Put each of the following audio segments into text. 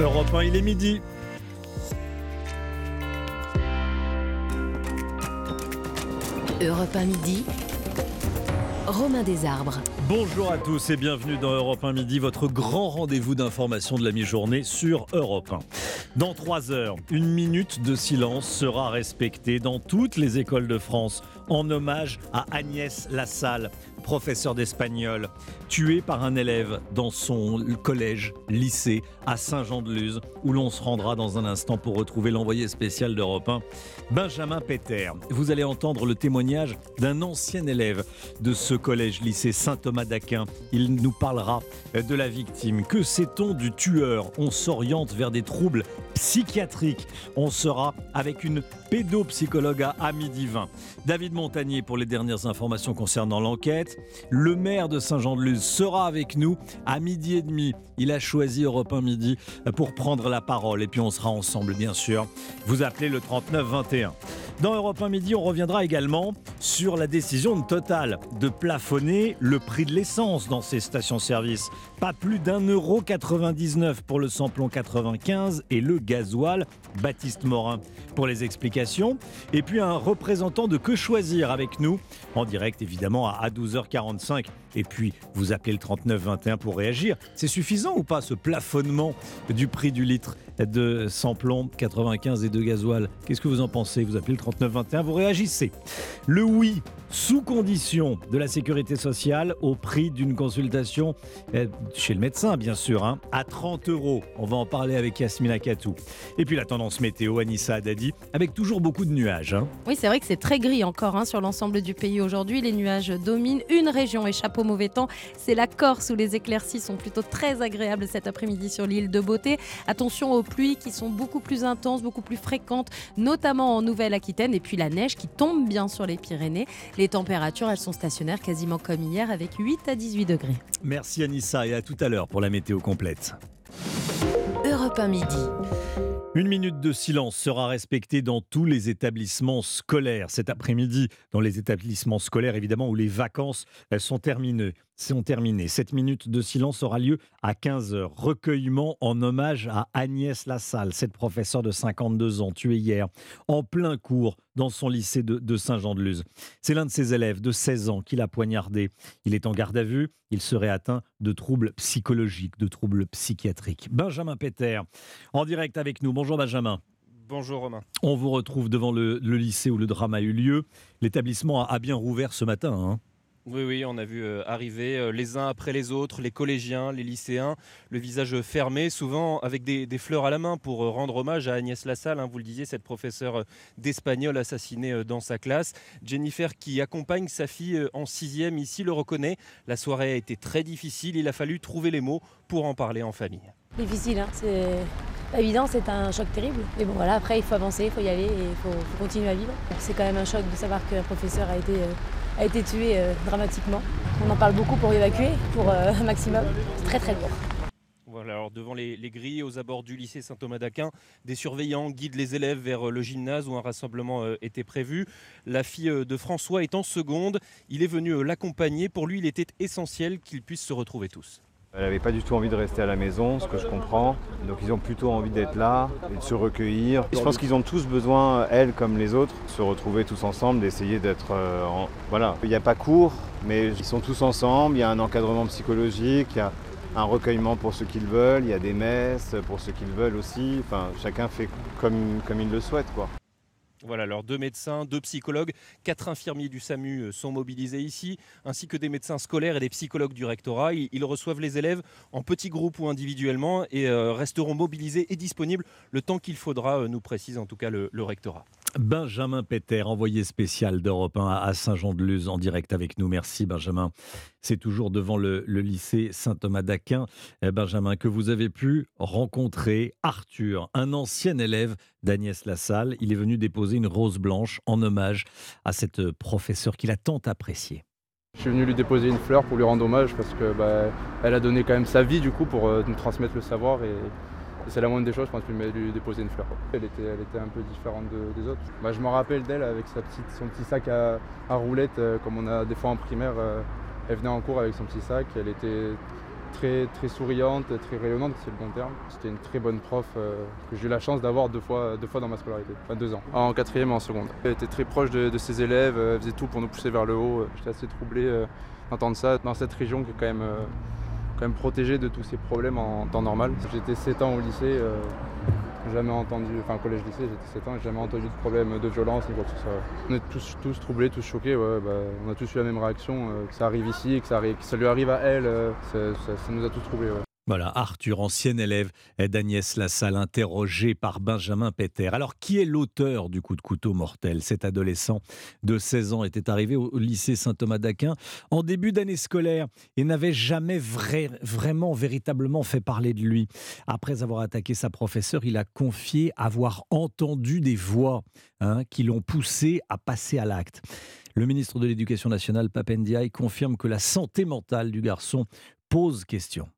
Europe 1, il est midi. Europe 1 midi. Romain Desarbres. Bonjour à tous et bienvenue dans Europe 1 Midi, votre grand rendez-vous d'information de la mi-journée sur Europe 1. Dans trois heures, une minute de silence sera respectée dans toutes les écoles de France en hommage à Agnès Lassalle, professeur d'espagnol, tué par un élève dans son collège, lycée à Saint-Jean-de-Luz, où l'on se rendra dans un instant pour retrouver l'envoyé spécial d'Europe 1, Benjamin Péter. Vous allez entendre le témoignage d'un ancien élève de ce collège-lycée Saint-Thomas d'Aquin. Il nous parlera de la victime. Que sait-on du tueur? On s'oriente vers des troubles psychiatriques. On sera avec une pédopsychologue à midi 20. David Montagnier pour les dernières informations concernant l'enquête. Le maire de Saint-Jean-de-Luz sera avec nous à midi et demi. Il a choisi Europe 1 midi pour prendre la parole et puis on sera ensemble bien sûr. Vous appelez le 39 21. Dans Europe 1 midi, on reviendra également sur la décision de Total de plafonner le prix de l'essence dans ses stations-service. Pas plus d'un euro 99 pour le samplon 95 et le gasoil. Baptiste Morin pour les explications. Et puis un représentant de Que Choisir avec nous, en direct évidemment à 12h45. Et puis vous appelez le 3921 pour réagir. C'est suffisant ou pas ce plafonnement du prix du litre de samplon 95 et de gasoil? Qu'est-ce que vous en pensez? Vous appelez le 3921, vous réagissez. Le oui sous condition de la sécurité sociale au prix d'une consultation euh, chez le médecin, bien sûr, hein, à 30 euros. On va en parler avec Yasmina Katou. Et puis la tendance météo, Anissa Haddadi, avec toujours beaucoup de nuages. Hein. Oui, c'est vrai que c'est très gris encore hein, sur l'ensemble du pays aujourd'hui. Les nuages dominent une région échappe au mauvais temps. C'est la Corse où les éclaircies sont plutôt très agréables cet après-midi sur l'île de Beauté. Attention aux pluies qui sont beaucoup plus intenses, beaucoup plus fréquentes, notamment en Nouvelle-Aquitaine. Et puis la neige qui tombe bien sur les Pyrénées. Les températures, elles sont stationnaires quasiment comme hier avec 8 à 18 degrés. Merci Anissa et à tout à l'heure pour la météo complète. Europe 1 midi. Une minute de silence sera respectée dans tous les établissements scolaires cet après-midi, dans les établissements scolaires évidemment où les vacances sont terminées. Sont terminées. Cette minute de silence aura lieu à 15h. Recueillement en hommage à Agnès Lassalle, cette professeure de 52 ans tuée hier en plein cours dans son lycée de, de Saint-Jean-de-Luz. C'est l'un de ses élèves de 16 ans qui l'a poignardé. Il est en garde à vue. Il serait atteint de troubles psychologiques, de troubles psychiatriques. Benjamin Péter, en direct avec nous. Bonjour Benjamin. Bonjour Romain. On vous retrouve devant le, le lycée où le drame a eu lieu. L'établissement a, a bien rouvert ce matin. hein. Oui, oui, on a vu euh, arriver euh, les uns après les autres, les collégiens, les lycéens, le visage fermé, souvent avec des, fleurs à la main pour euh, rendre hommage à Agnès Lassalle, hein, vous le disiez, cette professeure d'espagnol assassinée dans sa classe. Jennifer, qui accompagne sa fille en sixième ici, le reconnaît. La soirée a été très difficile, il a fallu trouver les mots pour en parler en famille. Difficile, hein, c'est évident, c'est un choc terrible. Mais bon voilà, après il faut avancer, il faut y aller et il faut, continuer à vivre. C'est quand même un choc de savoir qu'un professeur a été, a été tué euh, dramatiquement. On en parle beaucoup pour évacuer, pour euh, un maximum. C'est très très lourd. Voilà, alors devant les, les grilles, aux abords du lycée Saint-Thomas d'Aquin, des surveillants guident les élèves vers euh, le gymnase où un rassemblement était prévu. La fille de François est en seconde. Il est venu l'accompagner. Pour lui, il était essentiel qu'ils puissent se retrouver tous. Elle n'avait pas du tout envie de rester à la maison, ce que je comprends. Donc ils ont plutôt envie d'être là et de se recueillir. Je pense qu'ils ont tous besoin, elle comme les autres, de se retrouver tous ensemble, d'essayer d'être... euh, en- Voilà, il n'y a pas cours, mais ils sont tous ensemble, il y a un encadrement psychologique, il y a un recueillement pour ceux qui le veulent, il y a des messes pour ceux qui le veulent aussi. Enfin, chacun fait comme, comme il le souhaite, quoi. Voilà, alors deux médecins, deux psychologues, quatre infirmiers du SAMU euh, sont mobilisés ici, ainsi que des médecins scolaires et des psychologues du rectorat. Ils, reçoivent les élèves en petits groupes ou individuellement et euh, resteront mobilisés et disponibles le temps qu'il faudra, euh, nous précise en tout cas le rectorat. Benjamin Péter, envoyé spécial d'Europe 1 à Saint-Jean-de-Luz, en direct avec nous. Merci Benjamin. C'est toujours devant le, lycée Saint-Thomas d'Aquin, eh, Benjamin, que vous avez pu rencontrer Arthur, un ancien élève d'Agnès Lassalle. Il est venu déposer une rose blanche en hommage à cette professeure qu'il a tant appréciée. Je suis venu lui déposer une fleur pour lui rendre hommage parce que bah, elle a donné quand même sa vie du coup pour euh, nous transmettre le savoir et c'est la moindre des choses, je pense, lui, lui déposer une fleur. Elle était, elle était un peu différente de- des autres. Bah, je me rappelle d'elle avec son petit sac à, à roulettes euh, comme on a des fois en primaire. euh, elle venait en cours avec son petit sac, elle était très, très souriante, très rayonnante, c'est le bon terme. C'était une très bonne prof euh, que j'ai eu la chance d'avoir deux fois, deux fois dans ma scolarité, enfin deux ans, en quatrième et en seconde. Elle était très proche de, ses élèves, elle faisait tout pour nous pousser vers le haut. J'étais assez troublé d'entendre ça dans cette région qui est quand même, quand même protégée de tous ces problèmes en temps normal. J'étais 7 ans au lycée jamais entendu, enfin collège lycée, j'étais 7 ans, jamais entendu de problème de violence ni quoi que ce soit. On est tous, tous troublés, tous choqués, ouais, bah, on a tous eu la même réaction, euh, que ça arrive ici, que ça, arrive, que ça lui arrive à elle, euh, ça, ça, nous a tous troublés. Ouais. Voilà, Arthur, ancienne élève d'Agnès Lassalle, interrogée par Benjamin Peter. Alors, qui est l'auteur du coup de couteau mortel? Cet adolescent de 16 ans était arrivé au lycée Saint-Thomas d'Aquin en début d'année scolaire et n'avait jamais vraiment, véritablement fait parler de lui. Après avoir attaqué sa professeure, il a confié avoir entendu des voix hein, qui l'ont poussé à passer à l'acte. Le ministre de l'Éducation nationale, Papendiaï, confirme que la santé mentale du garçon pose question.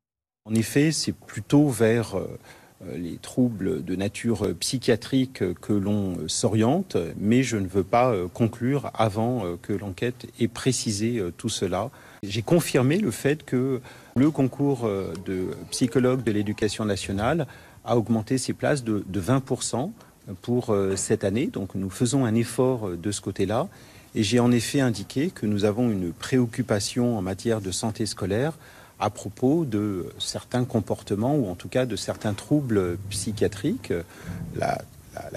En effet, c'est plutôt vers euh, les troubles de nature psychiatrique que l'on s'oriente, mais je ne veux pas euh, conclure avant euh, que l'enquête ait précisé tout cela. J'ai confirmé le fait que le concours de psychologue de l'éducation nationale a augmenté ses places de, 20% pour cette année. Donc nous faisons un effort de ce côté-là. Et j'ai en effet indiqué que nous avons une préoccupation en matière de santé scolaire à propos de certains comportements ou en tout cas de certains troubles psychiatriques. La,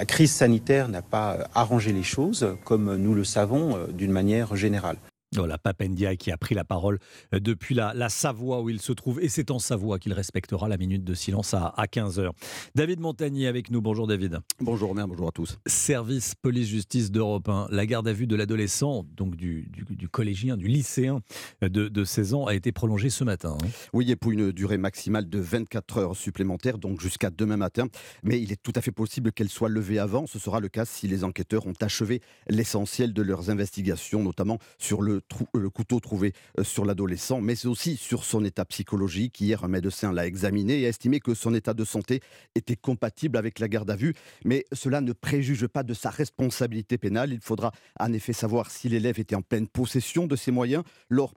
crise sanitaire n'a pas arrangé les choses, comme nous le savons euh, d'une manière générale. Voilà, Papendia qui a pris la parole euh, depuis la, Savoie où il se trouve. Et c'est en Savoie qu'il respectera la minute de silence à, 15h. David Montagnier avec nous. Bonjour David. Bonjour Romain, bonjour à tous. Service police-justice d'Europe 1. La garde à vue de l'adolescent, donc du, collégien, du lycéen euh, de, 16 ans, a été prolongée ce matin. Hein. Oui, et pour une durée maximale de 24 heures supplémentaires, donc jusqu'à demain matin. Mais il est tout à fait possible qu'elle soit levée avant. Ce sera le cas si les enquêteurs ont achevé l'essentiel de leurs investigations, notamment sur le euh, le couteau trouvé euh, sur l'adolescent, mais c'est aussi sur son état psychologique. Hier, un médecin l'a examiné et a estimé que son état de santé était compatible avec la garde à vue, mais cela ne préjuge pas de sa responsabilité pénale. Il faudra en effet savoir si l'élève était en pleine possession de ses moyens lors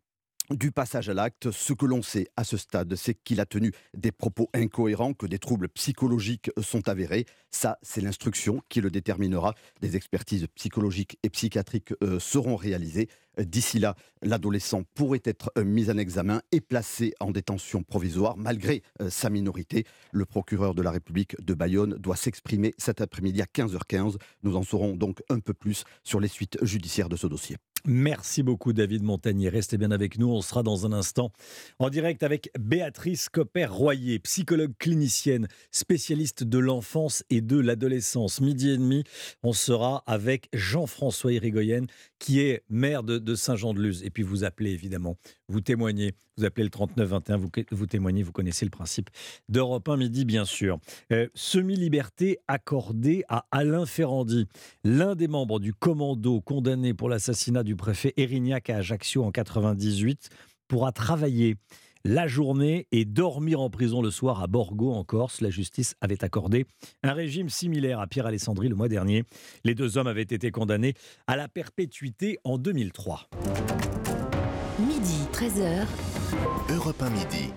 du passage à l'acte, ce que l'on sait à ce stade, c'est qu'il a tenu des propos incohérents, que des troubles psychologiques sont avérés. Ça, c'est l'instruction qui le déterminera. Des expertises psychologiques et psychiatriques euh, seront réalisées. D'ici là, l'adolescent pourrait être euh, mis en examen et placé en détention provisoire malgré euh, sa minorité. Le procureur de la République de Bayonne doit s'exprimer cet après-midi à 15h15. Nous en saurons donc un peu plus sur les suites judiciaires de ce dossier. Merci beaucoup David Montagnier. Restez bien avec nous. On sera dans un instant en direct avec Béatrice Copper-Royer, psychologue clinicienne, spécialiste de l'enfance et de l'adolescence. Midi et demi, on sera avec Jean-François Irigoyen, qui est maire de, Saint-Jean-de-Luz. Et puis vous appelez évidemment, vous témoignez, vous appelez le 3921, vous, vous témoignez, vous connaissez le principe d'Europe 1 midi, bien sûr. Euh, Semi-liberté accordée à Alain Ferrandi, l'un des membres du commando condamné pour l'assassinat du préfet Erignac à Ajaccio en 98, pourra travailler la journée et dormir en prison le soir à Borgo en Corse. La justice avait accordé un régime similaire à Pierre Alessandri le mois dernier. Les deux hommes avaient été condamnés à la perpétuité en 2003. Midi, 13h. Europe 1 midi.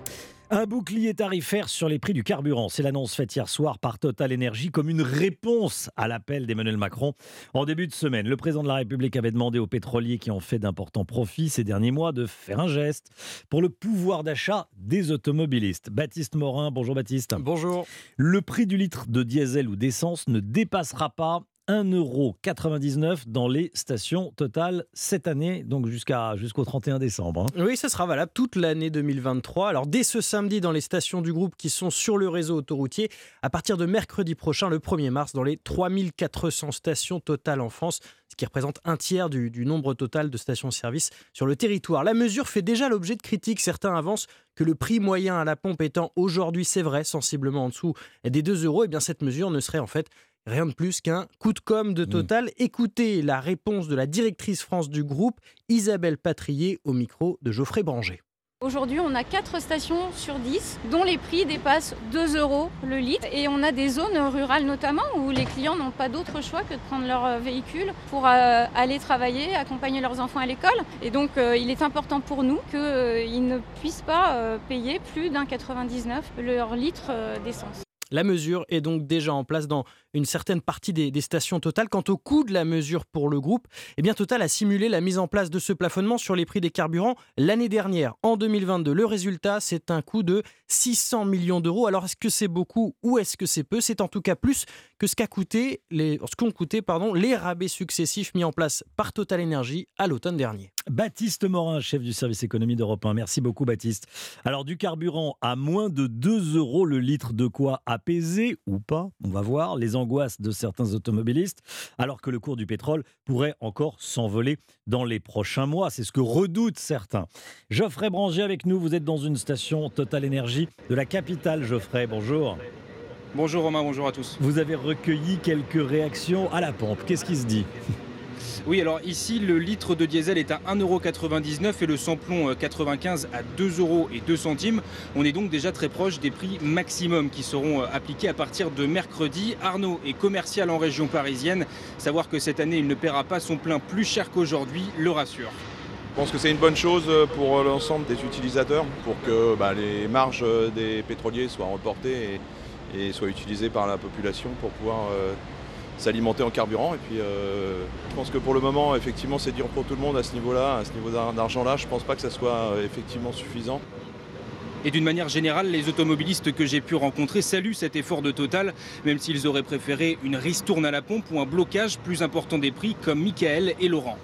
Un bouclier tarifaire sur les prix du carburant. C'est l'annonce faite hier soir par Total Energy comme une réponse à l'appel d'Emmanuel Macron. En début de semaine, le président de la République avait demandé aux pétroliers qui ont fait d'importants profits ces derniers mois de faire un geste pour le pouvoir d'achat des automobilistes. Baptiste Morin, bonjour Baptiste. Bonjour. Le prix du litre de diesel ou d'essence ne dépassera pas 1,99€ dans les stations totales cette année, donc jusqu'au 31 décembre. Hein. Oui, ce sera valable toute l'année 2023. Alors dès ce samedi dans les stations du groupe qui sont sur le réseau autoroutier, à partir de mercredi prochain, le 1er mars, dans les 3400 stations totales en France, ce qui représente un tiers du, du nombre total de stations-service sur le territoire. La mesure fait déjà l'objet de critiques. Certains avancent que le prix moyen à la pompe étant aujourd'hui, c'est vrai, sensiblement en dessous des 2 euros, et eh bien cette mesure ne serait en fait Rien de plus qu'un coup de com' de mmh. Total. Écoutez la réponse de la directrice France du groupe, Isabelle Patrier, au micro de Geoffrey Branger. Aujourd'hui, on a 4 stations sur 10 dont les prix dépassent 2 euros le litre. Et on a des zones rurales notamment où les clients n'ont pas d'autre choix que de prendre leur euh, véhicule pour euh, aller travailler, accompagner leurs enfants à l'école. Et donc, euh, il est important pour nous qu'ils ne puissent pas payer plus d'un 99 leur litre d'essence. La mesure est donc déjà en place dans une certaine partie des, stations Total. Quant au coût de la mesure pour le groupe, eh bien Total a simulé la mise en place de ce plafonnement sur les prix des carburants l'année dernière, en 2022. Le résultat, c'est un coût de 600 millions d'euros. Alors est-ce que c'est beaucoup ou est-ce que c'est peu? C'est en tout cas plus que ce qu'ont coûté les rabais successifs mis en place par Total Energy à l'automne dernier. Baptiste Morin, chef du service économie d'Europe 1. Merci beaucoup Baptiste. Alors du carburant à moins de 2 euros le litre, de quoi apaiser ou pas? On va voir. Angoisse de certains automobilistes, alors que le cours du pétrole pourrait encore s'envoler dans les prochains mois. C'est ce que redoutent certains. Geoffrey Branger avec nous, vous êtes dans une station Total Énergie de la capitale. Geoffrey, bonjour. Bonjour Romain, bonjour à tous. Vous avez recueilli quelques réactions à la pompe. Qu'est-ce qui se dit? Oui, alors ici, le litre de diesel est à 1,99€ et le samplon 95 euh, à 2,02 centimes. On est donc déjà très proche des prix maximum qui seront euh, appliqués à partir de mercredi. Arnaud est commercial en région parisienne. Savoir que cette année, il ne paiera pas son plein plus cher qu'aujourd'hui, le rassure. Je pense que c'est une bonne chose euh, pour l'ensemble des utilisateurs, pour que bah, les marges des pétroliers soient reportées et, soient utilisées par la population pour pouvoir s'alimenter en carburant. Et puis euh, je pense que pour le moment, effectivement, c'est dur pour tout le monde à ce niveau-là, à ce niveau d'argent-là. Je ne pense pas que ça soit euh, effectivement suffisant. Et d'une manière générale, les automobilistes que j'ai pu rencontrer saluent cet effort de Total, même s'ils auraient préféré une ristourne à la pompe ou un blocage plus important des prix, comme Michael et Laurent.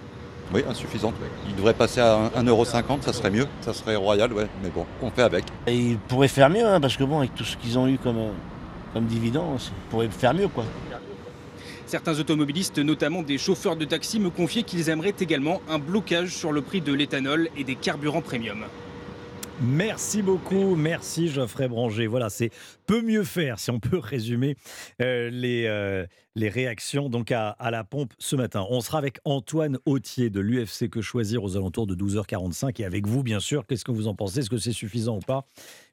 Oui, insuffisante. Il devrait passer à 1,50€, ça serait mieux, ça serait royal, ouais. mais bon, on fait avec. Et ils pourraient faire mieux, hein, parce que bon, avec tout ce qu'ils ont eu comme, euh, comme dividende, ils pourraient faire mieux, quoi. Certains automobilistes, notamment des chauffeurs de taxi, me confiaient qu'ils aimeraient également un blocage sur le prix de l'éthanol et des carburants premium. Merci beaucoup, merci Geoffrey Branger. Voilà, c'est peu mieux faire si on peut résumer euh, les, euh, les réactions donc à, la pompe ce matin. On sera avec Antoine Autier de l'UFC Que Choisir aux alentours de 12h45 et avec vous bien sûr. Qu'est-ce que vous en pensez? Est-ce que c'est suffisant ou pas?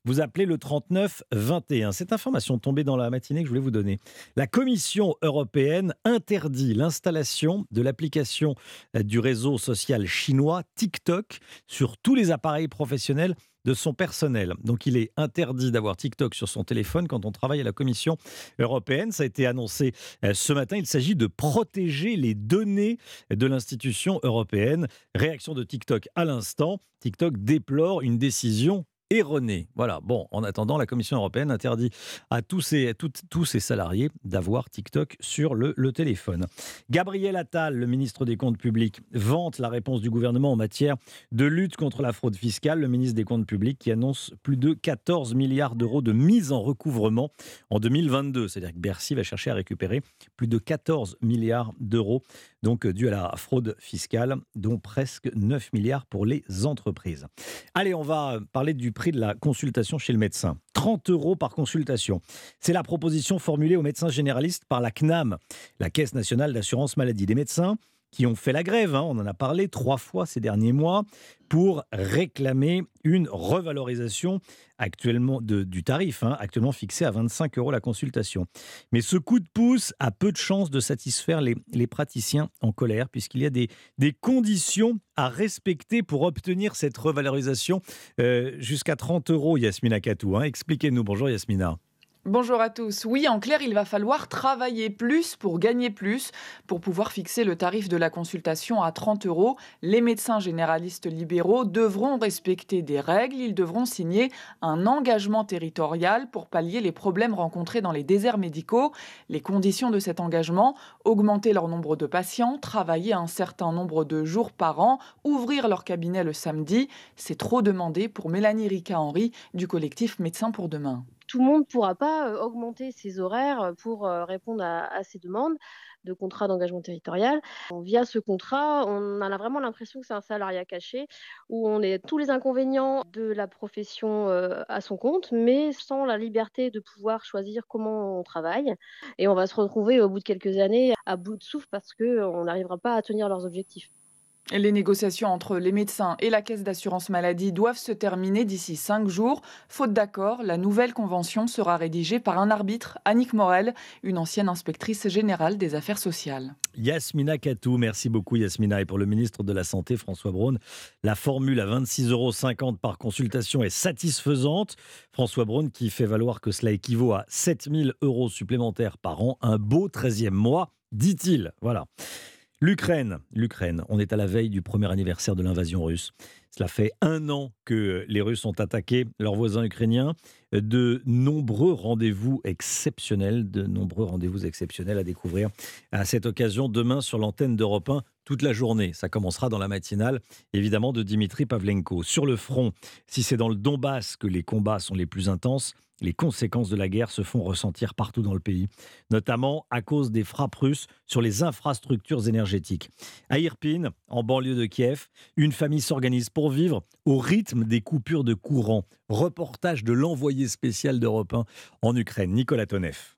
Vous appelez le 39 21. Cette information tombée dans la matinée que je voulais vous donner. La Commission européenne interdit l'installation de l'application euh, du réseau social chinois TikTok sur tous les appareils professionnels de son personnel. Donc il est interdit d'avoir TikTok sur son téléphone quand on travaille à la Commission européenne. Ça a été annoncé euh, ce matin. Il s'agit de protéger les données de l'institution européenne. Réaction de TikTok à l'instant. TikTok déplore une décision erronée. Voilà. Bon, en attendant, la Commission européenne interdit à tous ses, tous ses salariés d'avoir TikTok sur le, le, téléphone. Gabriel Attal, le ministre des Comptes publics, vante la réponse du gouvernement en matière de lutte contre la fraude fiscale. Le ministre des Comptes publics qui annonce plus de 14 milliards d'euros de mise en recouvrement en 2022. C'est-à-dire que Bercy va chercher à récupérer plus de 14 milliards d'euros donc dû à la fraude fiscale, dont presque 9 milliards pour les entreprises. Allez, on va parler du prix de la consultation chez le médecin. 30 euros par consultation. C'est la proposition formulée aux médecins généralistes par la CNAM, la Caisse nationale d'assurance maladie. des médecins qui ont fait la grève, hein, on en a parlé trois fois ces derniers mois, pour réclamer une revalorisation actuellement du tarif, hein, actuellement fixé à 25 euros la consultation. Mais ce coup de pouce a peu de chances de satisfaire les, praticiens en colère, puisqu'il y a des, des, conditions à respecter pour obtenir cette revalorisation euh, jusqu'à 30 euros, Yasmina Katou. Hein. Expliquez-nous. Bonjour Yasmina. Bonjour à tous. Oui, en clair, il va falloir travailler plus pour gagner plus, pour pouvoir fixer le tarif de la consultation à 30 euros. Les médecins généralistes libéraux devront respecter des règles, ils devront signer un engagement territorial pour pallier les problèmes rencontrés dans les déserts médicaux. Les conditions de cet engagement, augmenter leur nombre de patients, travailler un certain nombre de jours par an, ouvrir leur cabinet le samedi, c'est trop demandé pour Mélanie Rica-Henry du collectif Médecins pour demain tout le monde ne pourra pas augmenter ses horaires pour répondre à, ces demandes de contrat d'engagement territorial. Via ce contrat, on a vraiment l'impression que c'est un salariat caché où on est tous les inconvénients de la profession à son compte, mais sans la liberté de pouvoir choisir comment on travaille. Et on va se retrouver au bout de quelques années à bout de souffle parce qu'on n'arrivera pas à tenir leurs objectifs. Les négociations entre les médecins et la caisse d'assurance maladie doivent se terminer d'ici cinq jours. Faute d'accord, la nouvelle convention sera rédigée par un arbitre, Annick Morel, une ancienne inspectrice générale des affaires sociales. Yasmina Katou, merci beaucoup Yasmina. Et pour le ministre de la Santé, François Braun, la formule à 26,50 euros par consultation est satisfaisante. François Braun qui fait valoir que cela équivaut à 7000 euros supplémentaires par an, un beau 13e mois, dit-il. Voilà. L'Ukraine, l'Ukraine, on est à la veille du premier anniversaire de l'invasion russe. Cela fait un an que les Russes ont attaqué leurs voisins ukrainiens. De nombreux rendez-vous exceptionnels, de nombreux rendez-vous exceptionnels à découvrir à cette occasion demain sur l'antenne d'Europe 1 toute la journée. Ça commencera dans la matinale, évidemment, de Dimitri Pavlenko. Sur le front, si c'est dans le Donbass que les combats sont les plus intenses, les conséquences de la guerre se font ressentir partout dans le pays, notamment à cause des frappes russes sur les infrastructures énergétiques. À Irpin, en banlieue de Kiev, une famille s'organise pour vivre au rythme des coupures de courant. Reportage de l'envoyé spécial d'Europe 1 en Ukraine, Nicolas Tonev.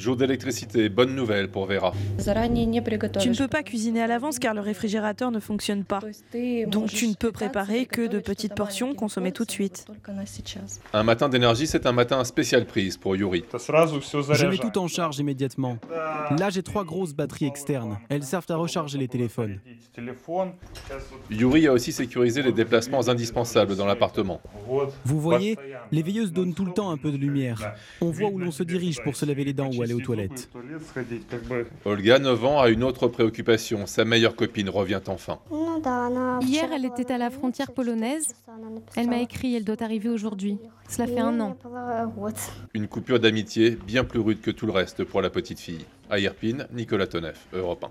Jour d'électricité, bonne nouvelle pour Vera. Tu ne peux pas cuisiner à l'avance car le réfrigérateur ne fonctionne pas. Donc tu ne peux préparer que de petites portions consommées tout de suite. Un matin d'énergie, c'est un matin spécial prise pour Yuri. Je mets tout en charge immédiatement. Là, j'ai trois grosses batteries externes. Elles servent à recharger les téléphones. Yuri a aussi sécurisé les déplacements indispensables dans l'appartement. Vous voyez, les veilleuses donnent tout le temps un peu de lumière. On voit où l'on se dirige pour se laver les dents ou aller aux toilettes. Olga, 9 ans, a une autre préoccupation. Sa meilleure copine revient enfin. Hier, elle était à la frontière polonaise. Elle m'a écrit, elle doit arriver aujourd'hui. Cela fait un an. Une coupure d'amitié bien plus rude que tout le reste pour la petite fille. À Irpin, Nicolas Tonef, Europe 1.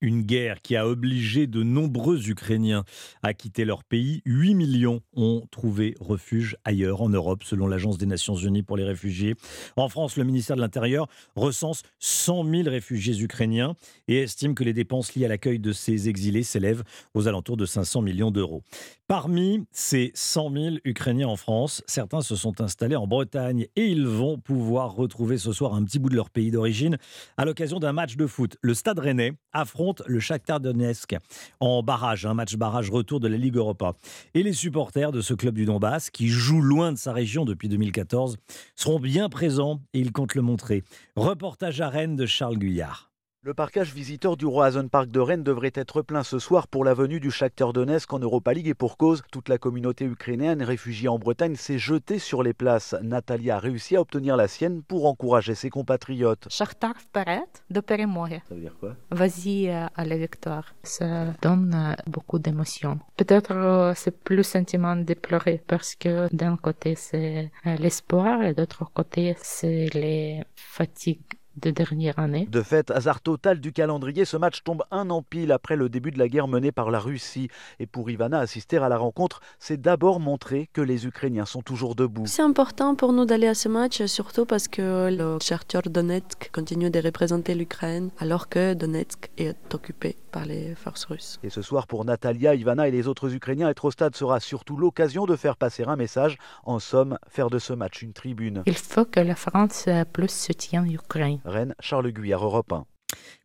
Une guerre qui a obligé de nombreux Ukrainiens à quitter leur pays. 8 millions ont trouvé refuge ailleurs en Europe, selon l'Agence des Nations Unies pour les réfugiés. En France, le ministère de l'Intérieur recense 100 000 réfugiés ukrainiens et estime que les dépenses liées à l'accueil de ces exilés s'élèvent aux alentours de 500 millions d'euros. Parmi ces 100 000 Ukrainiens en France, certains se sont installés en Bretagne et ils vont pouvoir retrouver ce soir un petit bout de leur pays d'origine à l'occasion d'un match de foot. Le Stade Rennais affronte le Shakhtar Donetsk en barrage, un match barrage retour de la Ligue Europa. Et les supporters de ce club du Donbass, qui joue loin de sa région depuis 2014, seront bien présents et ils comptent le montrer. Reportage à Rennes de Charles Guyard. Le parcage visiteur du Roazhon Park de Rennes devrait être plein ce soir pour la venue du Shakhtar Donetsk en Europa League et pour cause, toute la communauté ukrainienne réfugiée en Bretagne s'est jetée sur les places. Nathalie a réussi à obtenir la sienne pour encourager ses compatriotes. Shakhtar вперед до перемоги. Ça veut dire quoi Vas-y euh, à la victoire. Ça donne euh, beaucoup d'émotions. Peut-être euh, c'est plus sentiment de pleurer parce que d'un côté c'est l'espoir et d'autre côté c'est les fatigues de dernière année. De fait, hasard total du calendrier, ce match tombe un an pile après le début de la guerre menée par la Russie. Et pour Ivana, assister à la rencontre, c'est d'abord montrer que les Ukrainiens sont toujours debout. C'est important pour nous d'aller à ce match, surtout parce que le Shakhtar Donetsk continue de représenter l'Ukraine, alors que Donetsk est occupé par les forces russes. Et ce soir, pour Natalia, Ivana et les autres Ukrainiens, être au stade sera surtout l'occasion de faire passer un message. En somme, faire de ce match une tribune. Il faut que la France plus soutienne l'Ukraine. Rennes, Charles Guyard, Europe 1.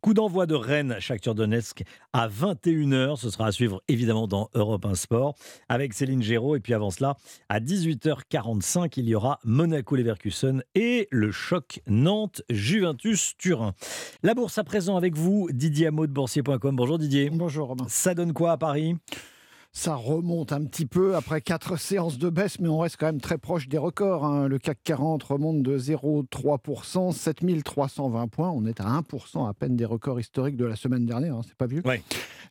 Coup d'envoi de Rennes, Shakhtar Donetsk à 21h. Ce sera à suivre évidemment dans Europe 1 Sport avec Céline Géraud. Et puis avant cela, à 18h45, il y aura Monaco-Leverkusen et le choc Nantes-Juventus-Turin. La bourse à présent avec vous, Didier Hameau de boursier.com. Bonjour Didier. Bonjour Romain. Ça donne quoi à Paris? Ça remonte un petit peu après quatre séances de baisse, mais on reste quand même très proche des records. hein. Le CAC 40 remonte de 0,3%, 7320 points. On est à 1% à peine des records historiques de la semaine dernière, hein, c'est pas vieux.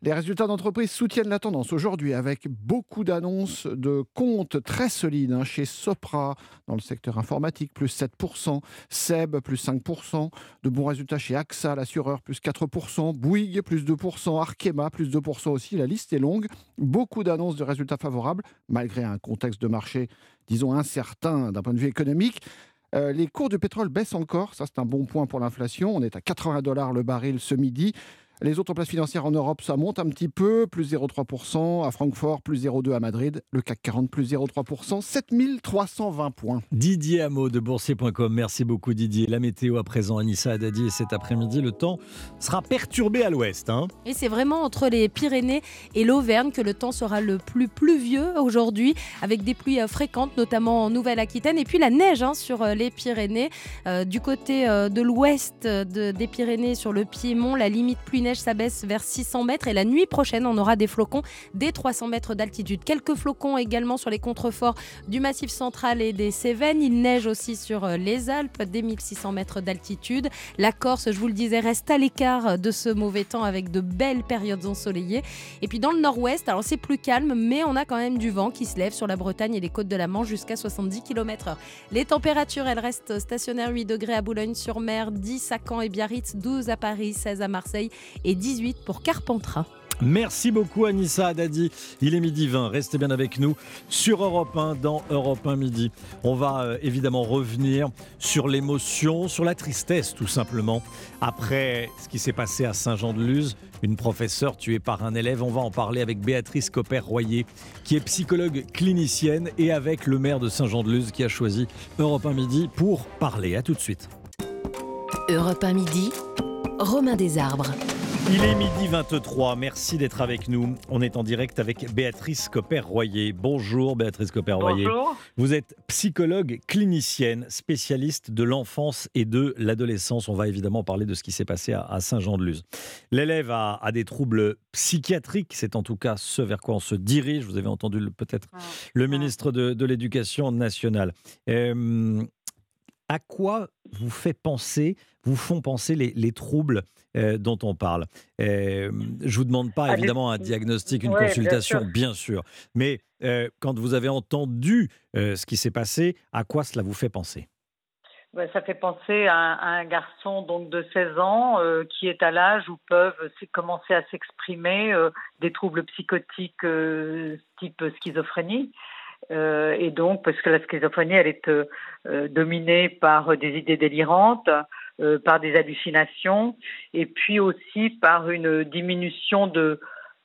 Les résultats d'entreprise soutiennent la tendance aujourd'hui avec beaucoup d'annonces de comptes très solides hein, chez Sopra dans le secteur informatique, plus 7%, Seb, plus 5%, de bons résultats chez AXA, l'assureur, plus 4%, Bouygues, plus 2%, Arkema, plus 2% aussi. La liste est longue. Beaucoup d'annonces de résultats favorables, malgré un contexte de marché, disons, incertain d'un point de vue économique. Euh, les cours du pétrole baissent encore, ça c'est un bon point pour l'inflation. On est à 80 dollars le baril ce midi. Les autres places financières en Europe, ça monte un petit peu, plus 0,3%. À Francfort, plus 0,2% à Madrid. Le CAC 40, plus 0,3%. 7320 points. Didier Hameau de boursier.com. Merci beaucoup Didier. La météo à présent, Anissa Haddadi. Et cet après-midi, le temps sera perturbé à l'ouest. Hein. Et c'est vraiment entre les Pyrénées et l'Auvergne que le temps sera le plus pluvieux aujourd'hui, avec des pluies euh, fréquentes, notamment en Nouvelle-Aquitaine. Et puis la neige hein, sur euh, les Pyrénées. Euh, du côté de l'ouest des Pyrénées, sur le Piémont, la limite pluie neige s'abaisse vers 600 mètres et la nuit prochaine, on aura des flocons dès 300 mètres d'altitude. Quelques flocons également sur les contreforts du Massif central et des Cévennes. Il neige aussi sur euh, les Alpes dès 1600 mètres d'altitude. La Corse, je vous le disais, reste à l'écart de ce mauvais temps avec de belles périodes ensoleillées. Et puis dans le nord-ouest, alors c'est plus calme, mais on a quand même du vent qui se lève sur la Bretagne et les côtes de la Manche jusqu'à 70 km/h. Les températures, elles restent stationnaires 8 degrés à Boulogne-sur-Mer, 10 à Caen et Biarritz, 12 à Paris, 16 à Marseille et 18 pour Carpentras. Merci beaucoup Anissa Haddadi. Il est midi 20, restez bien avec nous sur Europe 1 dans Europe 1 midi. On va euh, évidemment revenir sur l'émotion, sur la tristesse tout simplement. Après ce qui s'est passé à Saint-Jean-de-Luz, une professeure tuée par un élève, on va en parler avec Béatrice Copper-Royer qui est psychologue clinicienne et avec le maire de Saint-Jean-de-Luz qui a choisi Europe 1 midi pour parler. À tout de suite. Europe 1 midi, Romain Desarbres. Il est midi 23, merci d'être avec nous. On est en direct avec Béatrice Copper-Royer. Bonjour Béatrice Copper-Royer. Bonjour. Vous êtes psychologue clinicienne, spécialiste de l'enfance et de l'adolescence. On va évidemment parler de ce qui s'est passé à Saint-Jean-de-Luz. L'élève a, des troubles psychiatriques, c'est en tout cas ce vers quoi on se dirige. Vous avez entendu peut-être ah. le ministre de, l'Éducation nationale. Euh, à quoi vous fait penser, vous font penser les, troubles euh, dont on parle? Euh, Je vous demande pas évidemment un diagnostic, une consultation, bien sûr. mais euh, quand vous avez entendu euh, ce qui s'est passé, à quoi cela vous fait penser? Ça fait penser à un, garçon donc de 16 ans qui est à l'âge où peuvent commencer à s'exprimer des troubles psychotiques type schizophrénie. Euh, et donc, parce que la schizophrénie, elle est euh, euh, dominée par des idées délirantes, par des hallucinations, et puis aussi par une diminution de,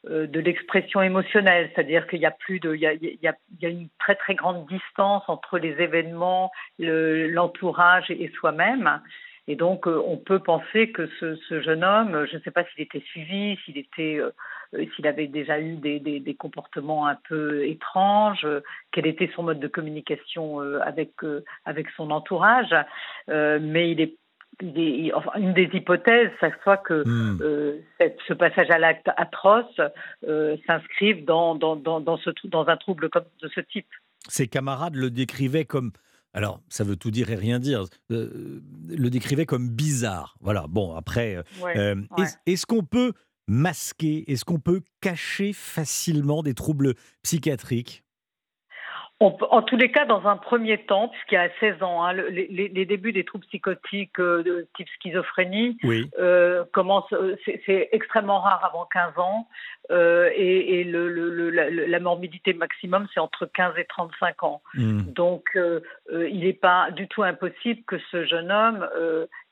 de l'expression émotionnelle, c'est-à-dire qu'il y a plus de, il y a, une très très grande distance entre les événements, l'entourage et soi-même. Et donc, on peut penser que ce, ce jeune homme, je ne sais pas s'il était suivi, s'il était euh, s'il avait déjà eu des, des, comportements un peu étranges, euh, quel était son mode de communication euh, avec, avec son entourage. mais il est une des hypothèses, ça soit que hmm. ce passage à l'acte atroce s'inscrive dans, dans, dans, dans, ce, dans un trouble comme, de ce type. Ses camarades le décrivaient comme alors, ça veut tout dire et rien dire. le décrivait comme bizarre. Voilà. Bon, après, est-ce qu'on peut masquer Est-ce qu'on peut cacher facilement des troubles psychiatriques? En tous les cas, dans un premier temps, puisqu'il y a 16 ans, hein, les, débuts des troubles psychotiques euh, de type schizophrénie euh, commencent, euh, c'est extrêmement rare avant 15 ans, et, la, morbidité maximum, c'est entre 15 et 35 ans. Mmh. Donc, il n'est pas du tout impossible que ce jeune homme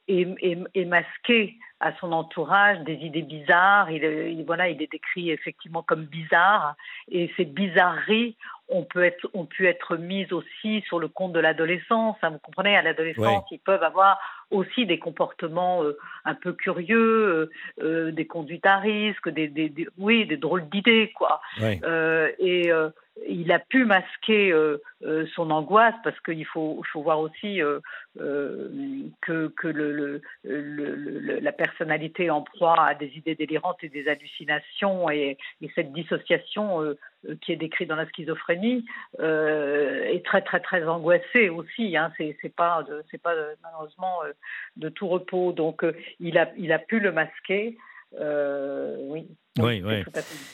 ait masqué à son entourage des idées bizarres. Il, voilà, il est décrit effectivement comme bizarre. Et ces bizarreries ont, peut être, ont pu être mises aussi sur le compte de l'adolescence. Hein, vous comprenez, à l'adolescence, ils peuvent avoir aussi des comportements euh, un peu curieux, euh, euh, des conduites à risque, des, des, oui, des drôles d'idées, quoi. et il a pu masquer son angoisse parce qu'il faut, faut, voir aussi que, que le, le, la personnalité en proie à des idées délirantes et des hallucinations et, et cette dissociation qui est décrite dans la schizophrénie est très très très angoissée aussi. Hein. C'est pas c'est pas malheureusement de tout repos. Donc il a il a pu le masquer. oui. Oui, oui.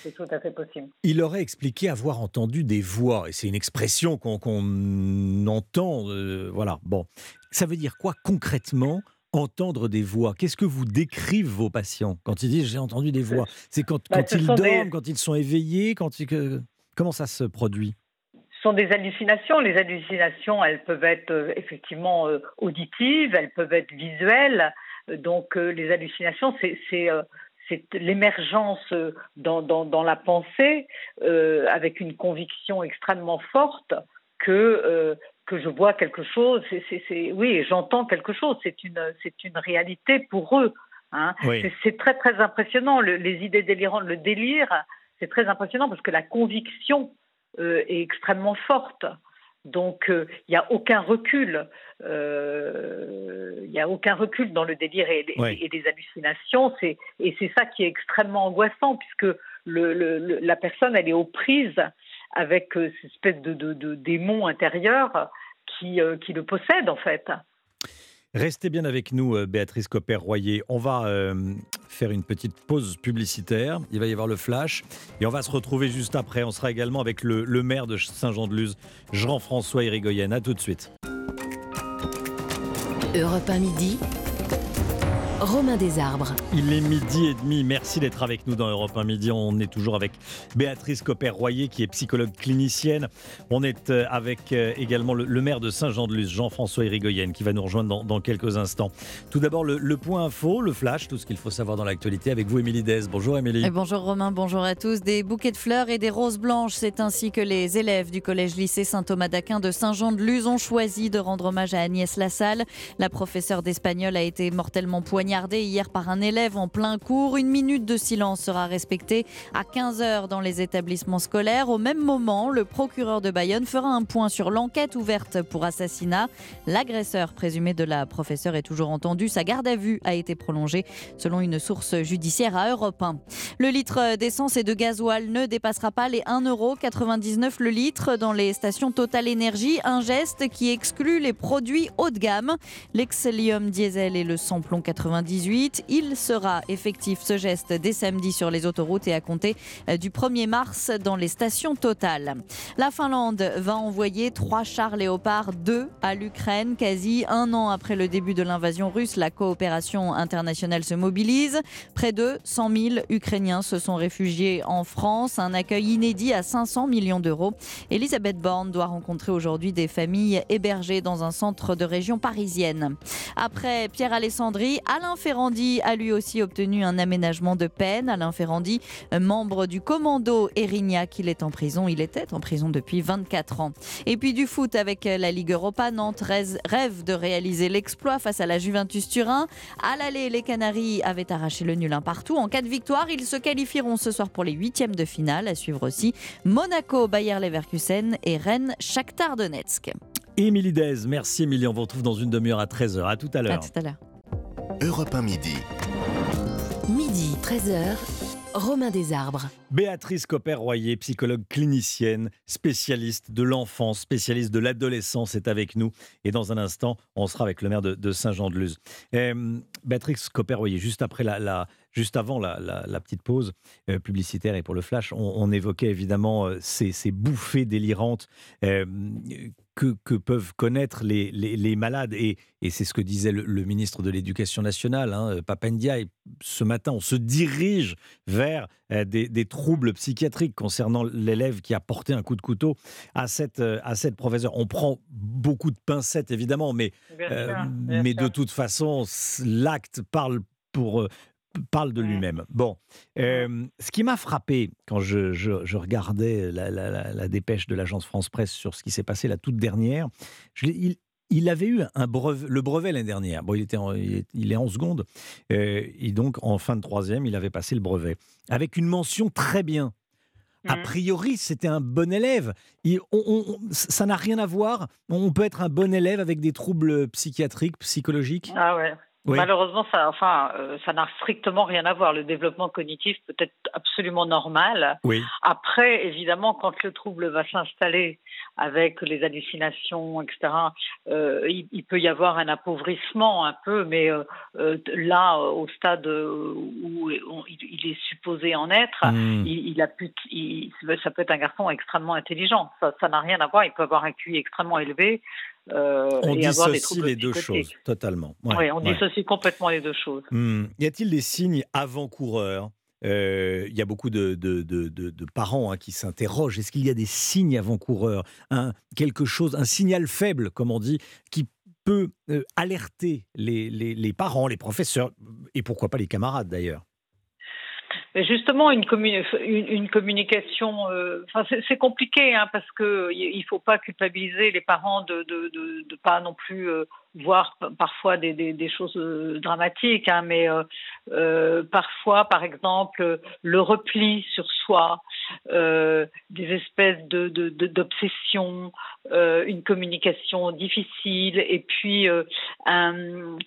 C'est tout, à fait possible. Il aurait expliqué avoir entendu des voix, et c'est une expression qu'on entend. Euh, voilà, bon. Ça veut dire quoi concrètement entendre des voix? Qu'est-ce que vous décrivent vos patients quand ils disent j'ai entendu des voix? C'est quand, bah, quand ils dorment, quand ils sont éveillés quand Comment ça se produit? Sont des hallucinations. Les hallucinations, elles peuvent être euh, effectivement euh, auditives, elles peuvent être visuelles. Donc les hallucinations, c'est c'est l'émergence dans, dans, la pensée avec une conviction extrêmement forte que que je vois quelque chose. C'est, oui, j'entends quelque chose. C'est une, c'est une réalité pour eux. Hein. C'est, très très impressionnant. les idées délirantes, le délire, c'est très impressionnant parce que la conviction euh, est extrêmement forte. Donc euh, il n'y a aucun recul. Euh, il n'y a aucun recul dans le délire et, les hallucinations. C'est, et c'est ça qui est extrêmement angoissant puisque le, le, la personne elle est aux prises avec euh, cette espèce de, de, démon intérieur qui, euh, qui le possède en fait. Restez bien avec nous, euh, Béatrice Copper-Royer. On va faire une petite pause publicitaire. Il va y avoir le flash. Et on va se retrouver juste après. On sera également avec le, le maire de Saint-Jean-de-Luz, Jean-François Irigoyen. A tout de suite. Europe 1 midi. Romain Desarbres. Il est midi et demi. Merci d'être avec nous dans Europe 1 Midi. On est toujours avec Béatrice Copper-Royer, qui est psychologue clinicienne. On est euh, avec euh, également le, maire de Saint-Jean-de-Luz, Jean-François Irigoyen, qui va nous rejoindre dans, quelques instants. Tout d'abord, le, point info, le flash, tout ce qu'il faut savoir dans l'actualité avec vous, Émilie Dez. Bonjour, Émilie. bonjour, Romain. Bonjour à tous. Des bouquets de fleurs et des roses blanches. C'est ainsi que les élèves du collège-lycée Saint-Thomas d'Aquin de Saint-Jean-de-Luz ont choisi de rendre hommage à Agnès Lassalle. La professeure d'espagnol a été mortellement poignardée hier par un élève en plein cours. Une minute de silence sera respectée à 15h dans les établissements scolaires. Au même moment, le procureur de Bayonne fera un point sur l'enquête ouverte pour assassinat. L'agresseur présumé de la professeure est toujours entendu. Sa garde à vue a été prolongée selon une source judiciaire à Europe 1. Le litre d'essence et de gasoil ne dépassera pas les 1,99€ le litre dans les stations Total Énergie. Un geste qui exclut les produits haut de gamme. L'excelium diesel et le samplon 90 il sera effectif ce geste dès samedi sur les autoroutes et à compter euh, du 1er mars dans les stations totales. La Finlande va envoyer trois chars Léopard 2 à l'Ukraine quasi un an après le début de l'invasion russe. La coopération internationale se mobilise. Près de 100 000 Ukrainiens se sont réfugiés en France. Un accueil inédit à 500 millions d'euros. Elisabeth Borne doit rencontrer aujourd'hui des familles hébergées dans un centre de région parisienne. Après Pierre Alessandri, Alain Ferrandi a lui aussi obtenu un aménagement de peine. Alain Ferrandi, membre du commando Erignac, il est en prison. Il était en prison depuis 24 ans. Et puis du foot avec la Ligue Europa. Nantes rêve de réaliser l'exploit face à la Juventus Turin. À l'aller, les Canaries avaient arraché le nul un partout. En cas de victoire, ils se qualifieront ce soir pour les huitièmes de finale. À suivre aussi Monaco, Bayer Leverkusen et Rennes, Shakhtar Donetsk. Émilie Dez, merci Émilie. On vous retrouve dans une demi-heure à 13h. À tout à l'heure. À tout à l'heure. Europe 1 midi. Midi 13h. Romain Desarbres. Béatrice Copper-Royer, psychologue clinicienne, spécialiste de l'enfance, spécialiste de l'adolescence, est avec nous. Et dans un instant, on sera avec le maire de, Saint-Jean-de-Luz. Euh, Béatrice Copper-Royer, juste, après la, juste avant la, petite pause euh, publicitaire et pour le flash, on, évoquait évidemment euh, ces, bouffées délirantes que, peuvent connaître les, les, malades. Et, et c'est ce que disait le, ministre de l'Éducation nationale, hein, Papendia. Et ce matin, on se dirige vers euh, des, des, troubles psychiatriques concernant l'élève qui a porté un coup de couteau à cette, euh, à cette professeure. On prend beaucoup de pincettes, évidemment, mais, euh, mais de toute façon, l'acte parle pour, parle de lui-même. Bon, euh, ce qui m'a frappé quand je, regardais la, dépêche de l'agence France Presse sur ce qui s'est passé la toute dernière, il, avait eu un brevet, le brevet l'année dernière. Bon, il, était il, est, en seconde. Euh, et donc, en fin de troisième, il avait passé le brevet. Avec une mention très bien. A mmh. priori, c'était un bon élève. ça n'a rien à voir. On peut être un bon élève avec des troubles psychiatriques, psychologiques. Ah ouais. Malheureusement, ça, enfin, euh, ça n'a strictement rien à voir. Le développement cognitif peut être absolument normal. Oui. Après, évidemment, quand le trouble va s'installer avec les hallucinations, etc., euh, il, peut y avoir un appauvrissement un peu, mais euh, là, au stade où il, est supposé en être, hmm. il, a pu, ça peut être un garçon extrêmement intelligent. Ça n'a rien à voir. Il peut avoir un QI extrêmement élevé. Euh, on dissocie les deux choses, totalement. oui, on dissocie complètement les deux choses. Hmm. Y a-t-il des signes avant-coureurs? Euh, il y a beaucoup de, parents hein, qui s'interrogent. Est-ce qu'il y a des signes avant-coureurs? Un, Quelque chose, un signal faible, comme on dit, qui peut euh, alerter les, les, parents, les professeurs, et pourquoi pas les camarades d'ailleurs? Justement, une, une, communication, euh, c'est compliqué hein, parce que il faut pas culpabiliser les parents de de, pas non plus euh, voir parfois des, choses euh, dramatiques, hein, mais parfois, par exemple, le repli sur soi, des espèces de une communication difficile, et puis un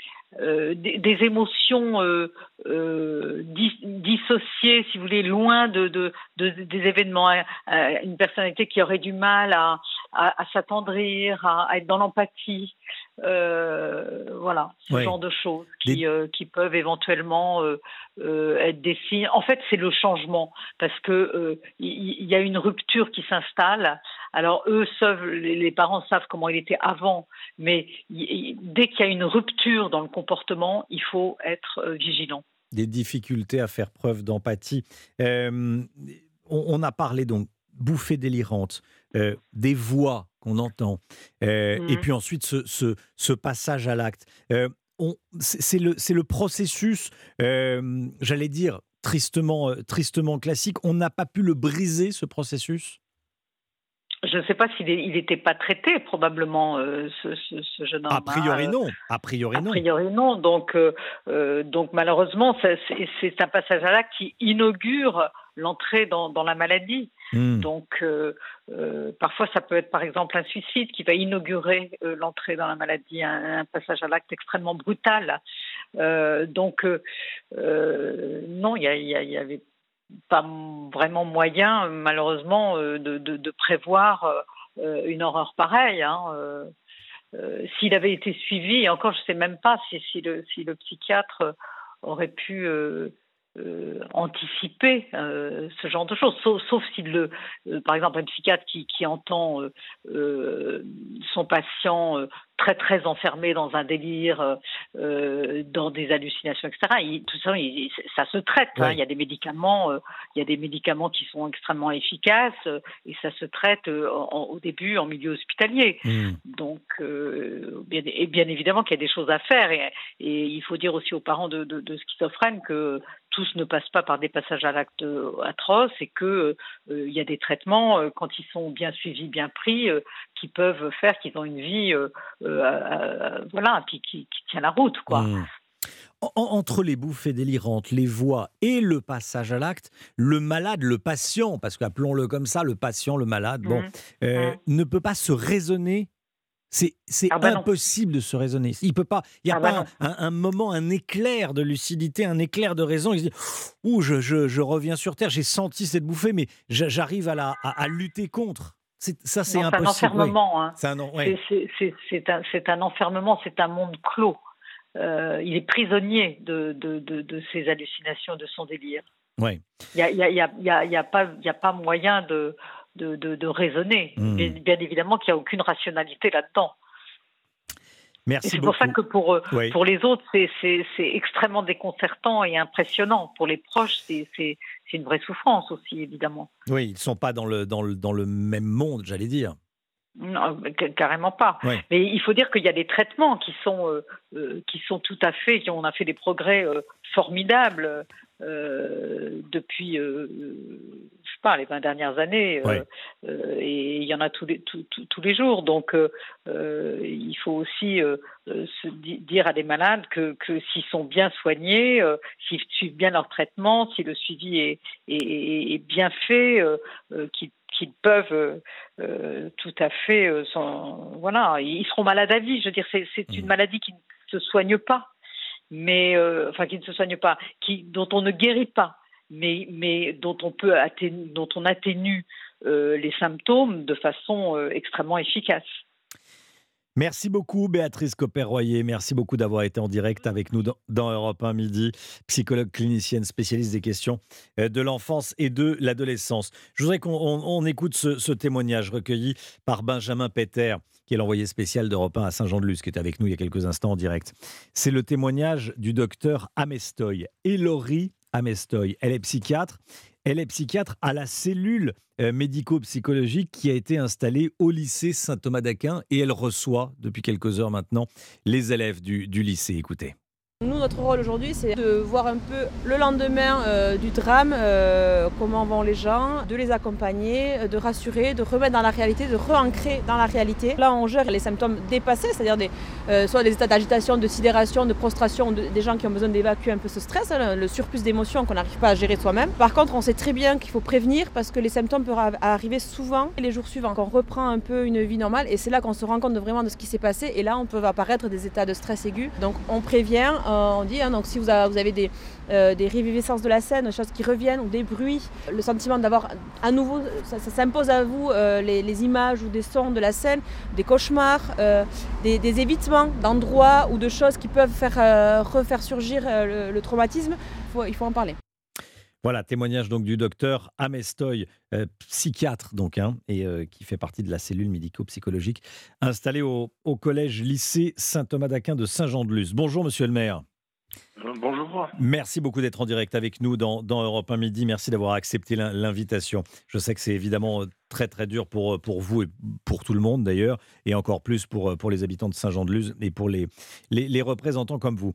euh, des, émotions euh, euh, dissociées, si vous voulez, loin de, des événements. Une personnalité qui aurait du mal à, à, s'attendrir, à, être dans l'empathie. voilà, ce genre de choses qui, qui peuvent éventuellement être des signes. En fait, c'est le changement parce que il y, a une rupture qui s'installe. Alors eux savent, les parents savent comment il était avant, mais dès qu'il y a une rupture dans le comportement, il faut être euh, vigilant. Des difficultés à faire preuve d'empathie. Euh, on, a parlé donc bouffées délirantes, euh, des voix qu'on entend, et mmh. puis ensuite ce, passage à l'acte. c'est le, le, processus, j'allais dire, tristement, tristement classique. On n'a pas pu le briser, ce processus? Je ne sais pas s'il n'était pas traité, probablement, euh, ce, jeune homme. A priori, non. A priori, non. A priori, non. Donc, euh, euh, donc malheureusement, c'est un passage à l'acte qui inaugure l'entrée dans, la maladie. Hmm. Donc, parfois, ça peut être, par exemple, un suicide qui va inaugurer l'entrée dans la maladie, un, passage à l'acte extrêmement brutal. donc, non, il y, avait pas vraiment moyen, malheureusement, euh, de, prévoir euh, une horreur pareille. Hein, euh, s'il avait été suivi, encore je ne sais même pas si, si, le, si le psychiatre aurait pu euh, anticiper euh, ce genre de choses, sauf, si le, euh, par exemple un psychiatre qui, qui entend son patient très très enfermé dans un délire, dans des hallucinations, etc. tout ça, ça se traite. Hein. Il y a des médicaments, il y a des médicaments qui sont extrêmement efficaces et ça se traite au début en milieu hospitalier. Hmm. Donc, bien, et bien évidemment qu'il y a des choses à faire et, il faut dire aussi aux parents de, de, de schizophrènes que tous ne passent pas par des passages à l'acte euh, atroces et qu'il euh, il y a des traitements, euh, quand ils sont bien suivis, bien pris, qui peuvent faire qu'ils ont une vie voilà, qui, qui, tient la route. Quoi. Mmh. entre les bouffées délirantes, les voix et le passage à l'acte, le malade, le patient, parce qu'appelons-le comme ça, le patient, le malade, bon, mmh. Mmh. ne peut pas se raisonner c'est ah bah impossible de se raisonner. Il peut pas. Il n'y a ah bah pas un, moment, un éclair de lucidité, un éclair de raison. Il se dit Ouh, je, je, reviens sur terre. J'ai senti cette bouffée, mais j'arrive à, la, à, lutter contre. Ça, c'est un enfermement. Hein. C'est un, un, enfermement. C'est un monde clos. Euh, il est prisonnier de, de, de, ses hallucinations, de son délire. Ouais. Il n'y a, y a, y a, y a, pas, a pas moyen de, de, raisonner. Hmm. Bien, évidemment qu'il n'y a aucune rationalité là-dedans. Merci c'est pour ça que pour, euh, pour les autres, c'est extrêmement déconcertant et impressionnant. Pour les proches, c'est une vraie souffrance aussi, évidemment. Oui, ils ne sont pas dans le, dans le, dans le même monde, j'allais dire. Non, carrément pas. Mais il faut dire qu'il y a des traitements qui sont, euh, euh, qui sont tout à fait, on a fait des progrès formidables euh, depuis, euh, je sais pas, les 20 dernières années, euh, et il y en a tous les, tous les jours. Donc, il faut aussi se dire à des malades que, que s'ils sont bien soignés, s'ils suivent bien leur traitement, si le suivi est, est, est bien fait, qu'ils qu'ils peuvent tout à fait, voilà, ils seront malades à vie. Je veux dire, c'est une mmh. maladie qui ne se soigne pas mais euh, enfin qui ne se soigne pas, qui, dont on ne guérit pas, mais, mais dont on peut dont on atténue euh, les symptômes de façon euh, extrêmement efficace. Merci beaucoup Béatrice Copper-Royer. Merci beaucoup d'avoir été en direct avec nous dans, Europe 1 Midi, psychologue clinicienne spécialiste des questions de l'enfance et de l'adolescence. Je voudrais qu'on écoute ce, ce, témoignage recueilli par Benjamin Peter qui est l'envoyé spécial d'Europe 1 à Saint-Jean-de-Luz, qui est avec nous il y a quelques instants en direct. C'est le témoignage du docteur Amestoy, Elori Amestoy. Elle est psychiatre. Elle est psychiatre à la cellule euh, médico-psychologique qui a été installée au lycée Saint-Thomas d'Aquin et elle reçoit depuis quelques heures maintenant les élèves du, du lycée. Écoutez. Nous, notre rôle aujourd'hui, c'est de voir un peu le lendemain euh, du drame, euh, comment vont les gens, de les accompagner, euh, de rassurer, de remettre dans la réalité, de re-ancrer dans la réalité. Là, on gère les symptômes dépassés, c'est-à-dire soit des états d'agitation, de sidération, de prostration, des gens qui ont besoin d'évacuer un peu ce stress, hein, le surplus d'émotions qu'on n'arrive pas à gérer soi-même. Par contre, on sait très bien qu'il faut prévenir parce que les symptômes peuvent arriver souvent les jours suivants. Quand on reprend un peu une vie normale, et c'est là qu'on se rend compte vraiment de ce qui s'est passé, et là, on peut apparaître des états de stress aigu. Donc, on prévient on dit. Hein, donc si vous, avez des, euh, des réviviscences de la scène, des choses qui reviennent ou des bruits, le sentiment d'avoir à nouveau, ça, s'impose à vous euh, les, images ou des sons de la scène, des cauchemars, euh, des, évitements d'endroits ou de choses qui peuvent faire refaire surgir le, traumatisme, il faut, en parler. Voilà, témoignage donc du docteur Amestoy, psychiatre donc, hein, et qui fait partie de la cellule médico-psychologique installée au, au collège lycée Saint-Thomas d'Aquin de Saint-Jean-de-Luz. Bonjour monsieur le maire. Bonjour. Merci beaucoup d'être en direct avec nous dans, Europe 1 Midi. Merci d'avoir accepté l'invitation. Je sais que c'est évidemment euh, très très dur pour, euh, pour vous et pour tout le monde d'ailleurs, et encore plus pour, euh, pour les habitants de Saint-Jean-de-Luz et pour les, les, représentants comme vous.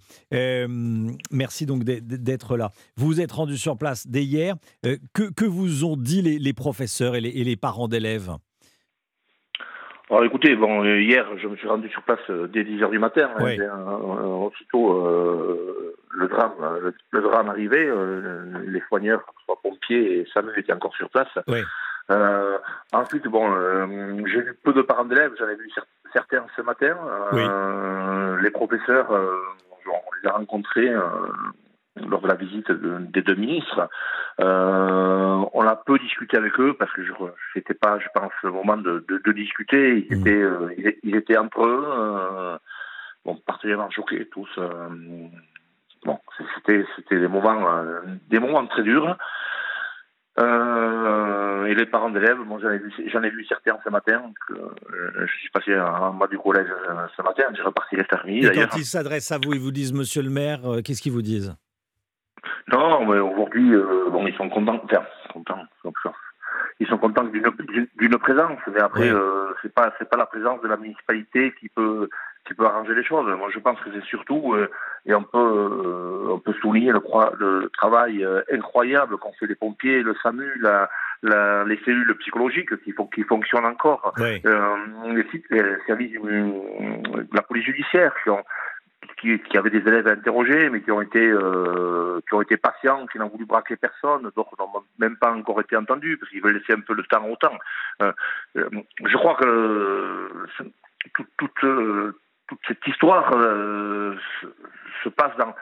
merci donc d'être là. Vous vous êtes rendu sur place dès hier. que, que vous ont dit les, les professeurs et les, et les parents d'élèves? Alors écoutez, bon, euh, hier, je me suis rendu sur place euh, dès 10 h du matin. Hein, aussitôt, euh, le drame, le, drame arrivait, les soigneurs, soit pompiers et Samuel étaient encore sur place. ensuite, bon, j'ai vu peu de parents d'élèves, j'en ai vu certains ce matin. Les professeurs, on les a rencontrés lors de la visite des deux ministres. Euh, on a peu discuté avec eux parce que je n'était pas, je pense, le moment de, discuter. Ils, mmh. étaient, euh, ils, étaient entre eux, euh, bon, particulièrement choqués tous. bon, c'était, c'était des moments, des moments très durs. et les parents d'élèves, bon, j'en ai vu, j'en ai vu certains ce matin. je suis passé en bas du collège ce matin. J'ai reparti les fermiers. Et quand ils s'adressent à vous, ils vous disent, Monsieur le Maire, qu'est-ce qu'ils vous disent? Non, mais aujourd'hui, euh, bon, ils sont contents. Enfin, contents. Ils sont contents d'une présence, mais après, euh, c'est pas c'est pas la présence de la municipalité qui peut qui peut arranger les choses. Moi, je pense que c'est surtout euh, et on peut on peut souligner le, le travail incroyable qu'ont fait les pompiers, le SAMU, la, la, les cellules psychologiques qui, font, qui fonctionnent encore, les, les, services de la police judiciaire qui ont qui, qui, avaient des élèves interrogés, mais qui ont été euh, qui ont été patients, qui n'ont voulu braquer personne, d'autres n'ont même pas encore été entendus parce qu'ils veulent laisser un peu le temps au temps. Euh, euh je crois que euh, toute, toute, toute cette histoire se passe dans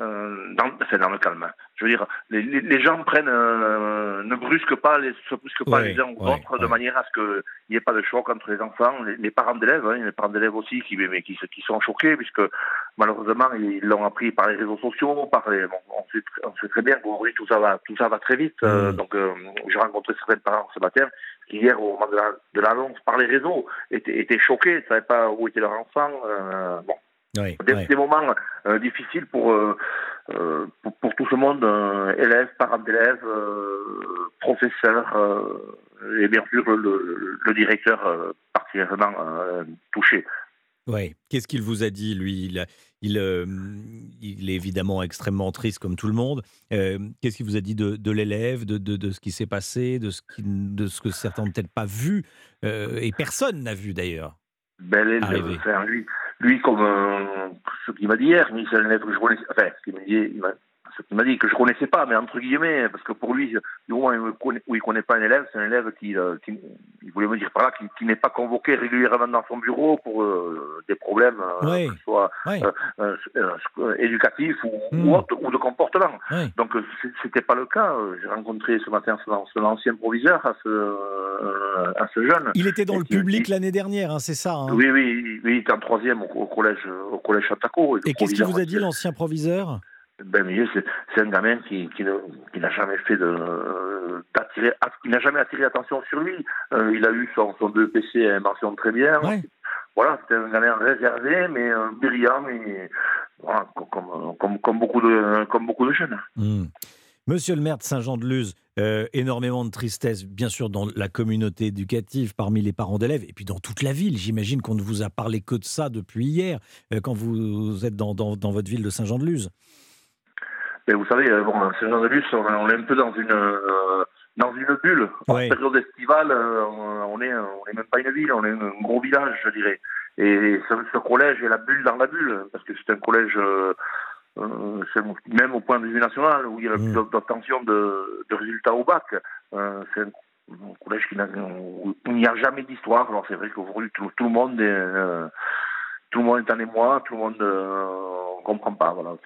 euh, dans, dans le calme. Je veux dire, les, les, gens prennent, euh, ne brusquent pas, les, se brusquent pas les uns ou autres de manière à ce qu'il n'y ait pas de choc entre les enfants, les, parents d'élèves, hein, les parents d'élèves aussi qui, mais qui, qui, sont choqués puisque malheureusement ils l'ont appris par les réseaux sociaux, par les, bon, on, sait, on, sait, très bien qu'aujourd'hui tout ça va, tout ça va très vite. Euh, mm. donc j'ai rencontré certains parents ce matin qui hier au moment de l'annonce par les réseaux étaient, étaient choqués, ne savaient pas où était leur enfant. bon, des, moments euh, difficiles pour, euh, euh, pour, pour, tout ce monde, élèves, parents d'élèves, professeurs et bien sûr le, le directeur particulièrement touché. Oui. Qu'est-ce qu'il vous a dit, lui? Il, il, il, est évidemment extrêmement triste, comme tout le monde. Qu'est-ce qu'il vous a dit de, de l'élève, de, de, de, ce qui s'est passé, de ce, qui, de ce que certains n'ont peut-être pas vu, et personne n'a vu d'ailleurs ben, lui, lui, comme euh, ce qu'il m'a dit hier, élève que je connaissais, enfin, ce qu'il m'a dit, ce qu'il m'a dit que je connaissais pas, mais entre guillemets, parce que pour lui, du moment où il connaît pas un élève, c'est un élève qui, euh, qui, il voulait me dire par là, qui, qui n'est pas convoqué régulièrement dans son bureau pour euh, des problèmes, euh, soit éducatifs ou, ou, hmm. ou, de comportement. Oui. Donc c'était pas le cas. J'ai rencontré ce matin son ancien proviseur à ce, à ce jeune. Il était dans le public l'année dernière, hein, c'est ça hein Oui, oui, il était en troisième au, collège, au collège Chataco. Et, et qu'est-ce qu'il vous a dit l'ancien proviseur? Ben c'est un gamin qui, qui, n'a jamais fait de d'attirer, il n'a jamais attiré attention sur lui. Euh, il a eu son, son 2 PC à mention très bien. Voilà, c'était un gamin réservé, mais euh, brillant, voilà, comme, comme, comme, beaucoup de, comme beaucoup de jeunes. Hmm. Monsieur le maire de Saint-Jean-de-Luz, euh, énormément de tristesse, bien sûr, dans la communauté éducative, parmi les parents d'élèves, et puis dans toute la ville. J'imagine qu'on ne vous a parlé que de ça depuis hier, quand vous êtes dans, votre ville de Saint-Jean-de-Luz. Mais vous savez, bon, Saint-Jean-de-Luz, on, est un peu dans une dans une bulle. En période estivale, on est on est même pas une ville, on est un gros village, je dirais. Et ce, collège est la bulle dans la bulle, parce que c'est un collège, euh, euh même au point de vue national, où il y a mmh. plus d'obtention de, de, résultats au bac. Euh, c'est un, collège qui n'a, où il n'y a jamais d'histoire. Alors c'est vrai qu'aujourd'hui, tout, tout, le monde est, euh, tout le monde est en émoi, tout le monde comprend pas. Voilà.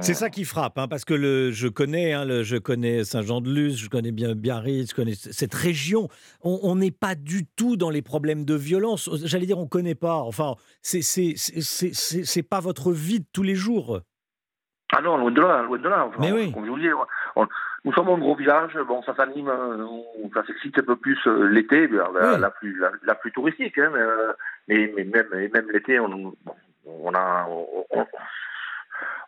C'est ça qui frappe, hein, parce que le, je connais, hein, le, je connais Saint-Jean-de-Luz, je connais bien Biarritz, je connais cette région. On n'est pas du tout dans les problèmes de violence. J'allais dire, on connaît pas. Enfin, c'est pas votre vie de tous les jours. Ah non, loin de là, loin de là. Mais oui. Comme je vous dis, nous sommes un gros village, bon, ça s'anime, euh, ça s'excite un peu plus euh, l'été, la, la, plus, la, plus touristique, hein, mais, mais, même, même l'été, on, on a,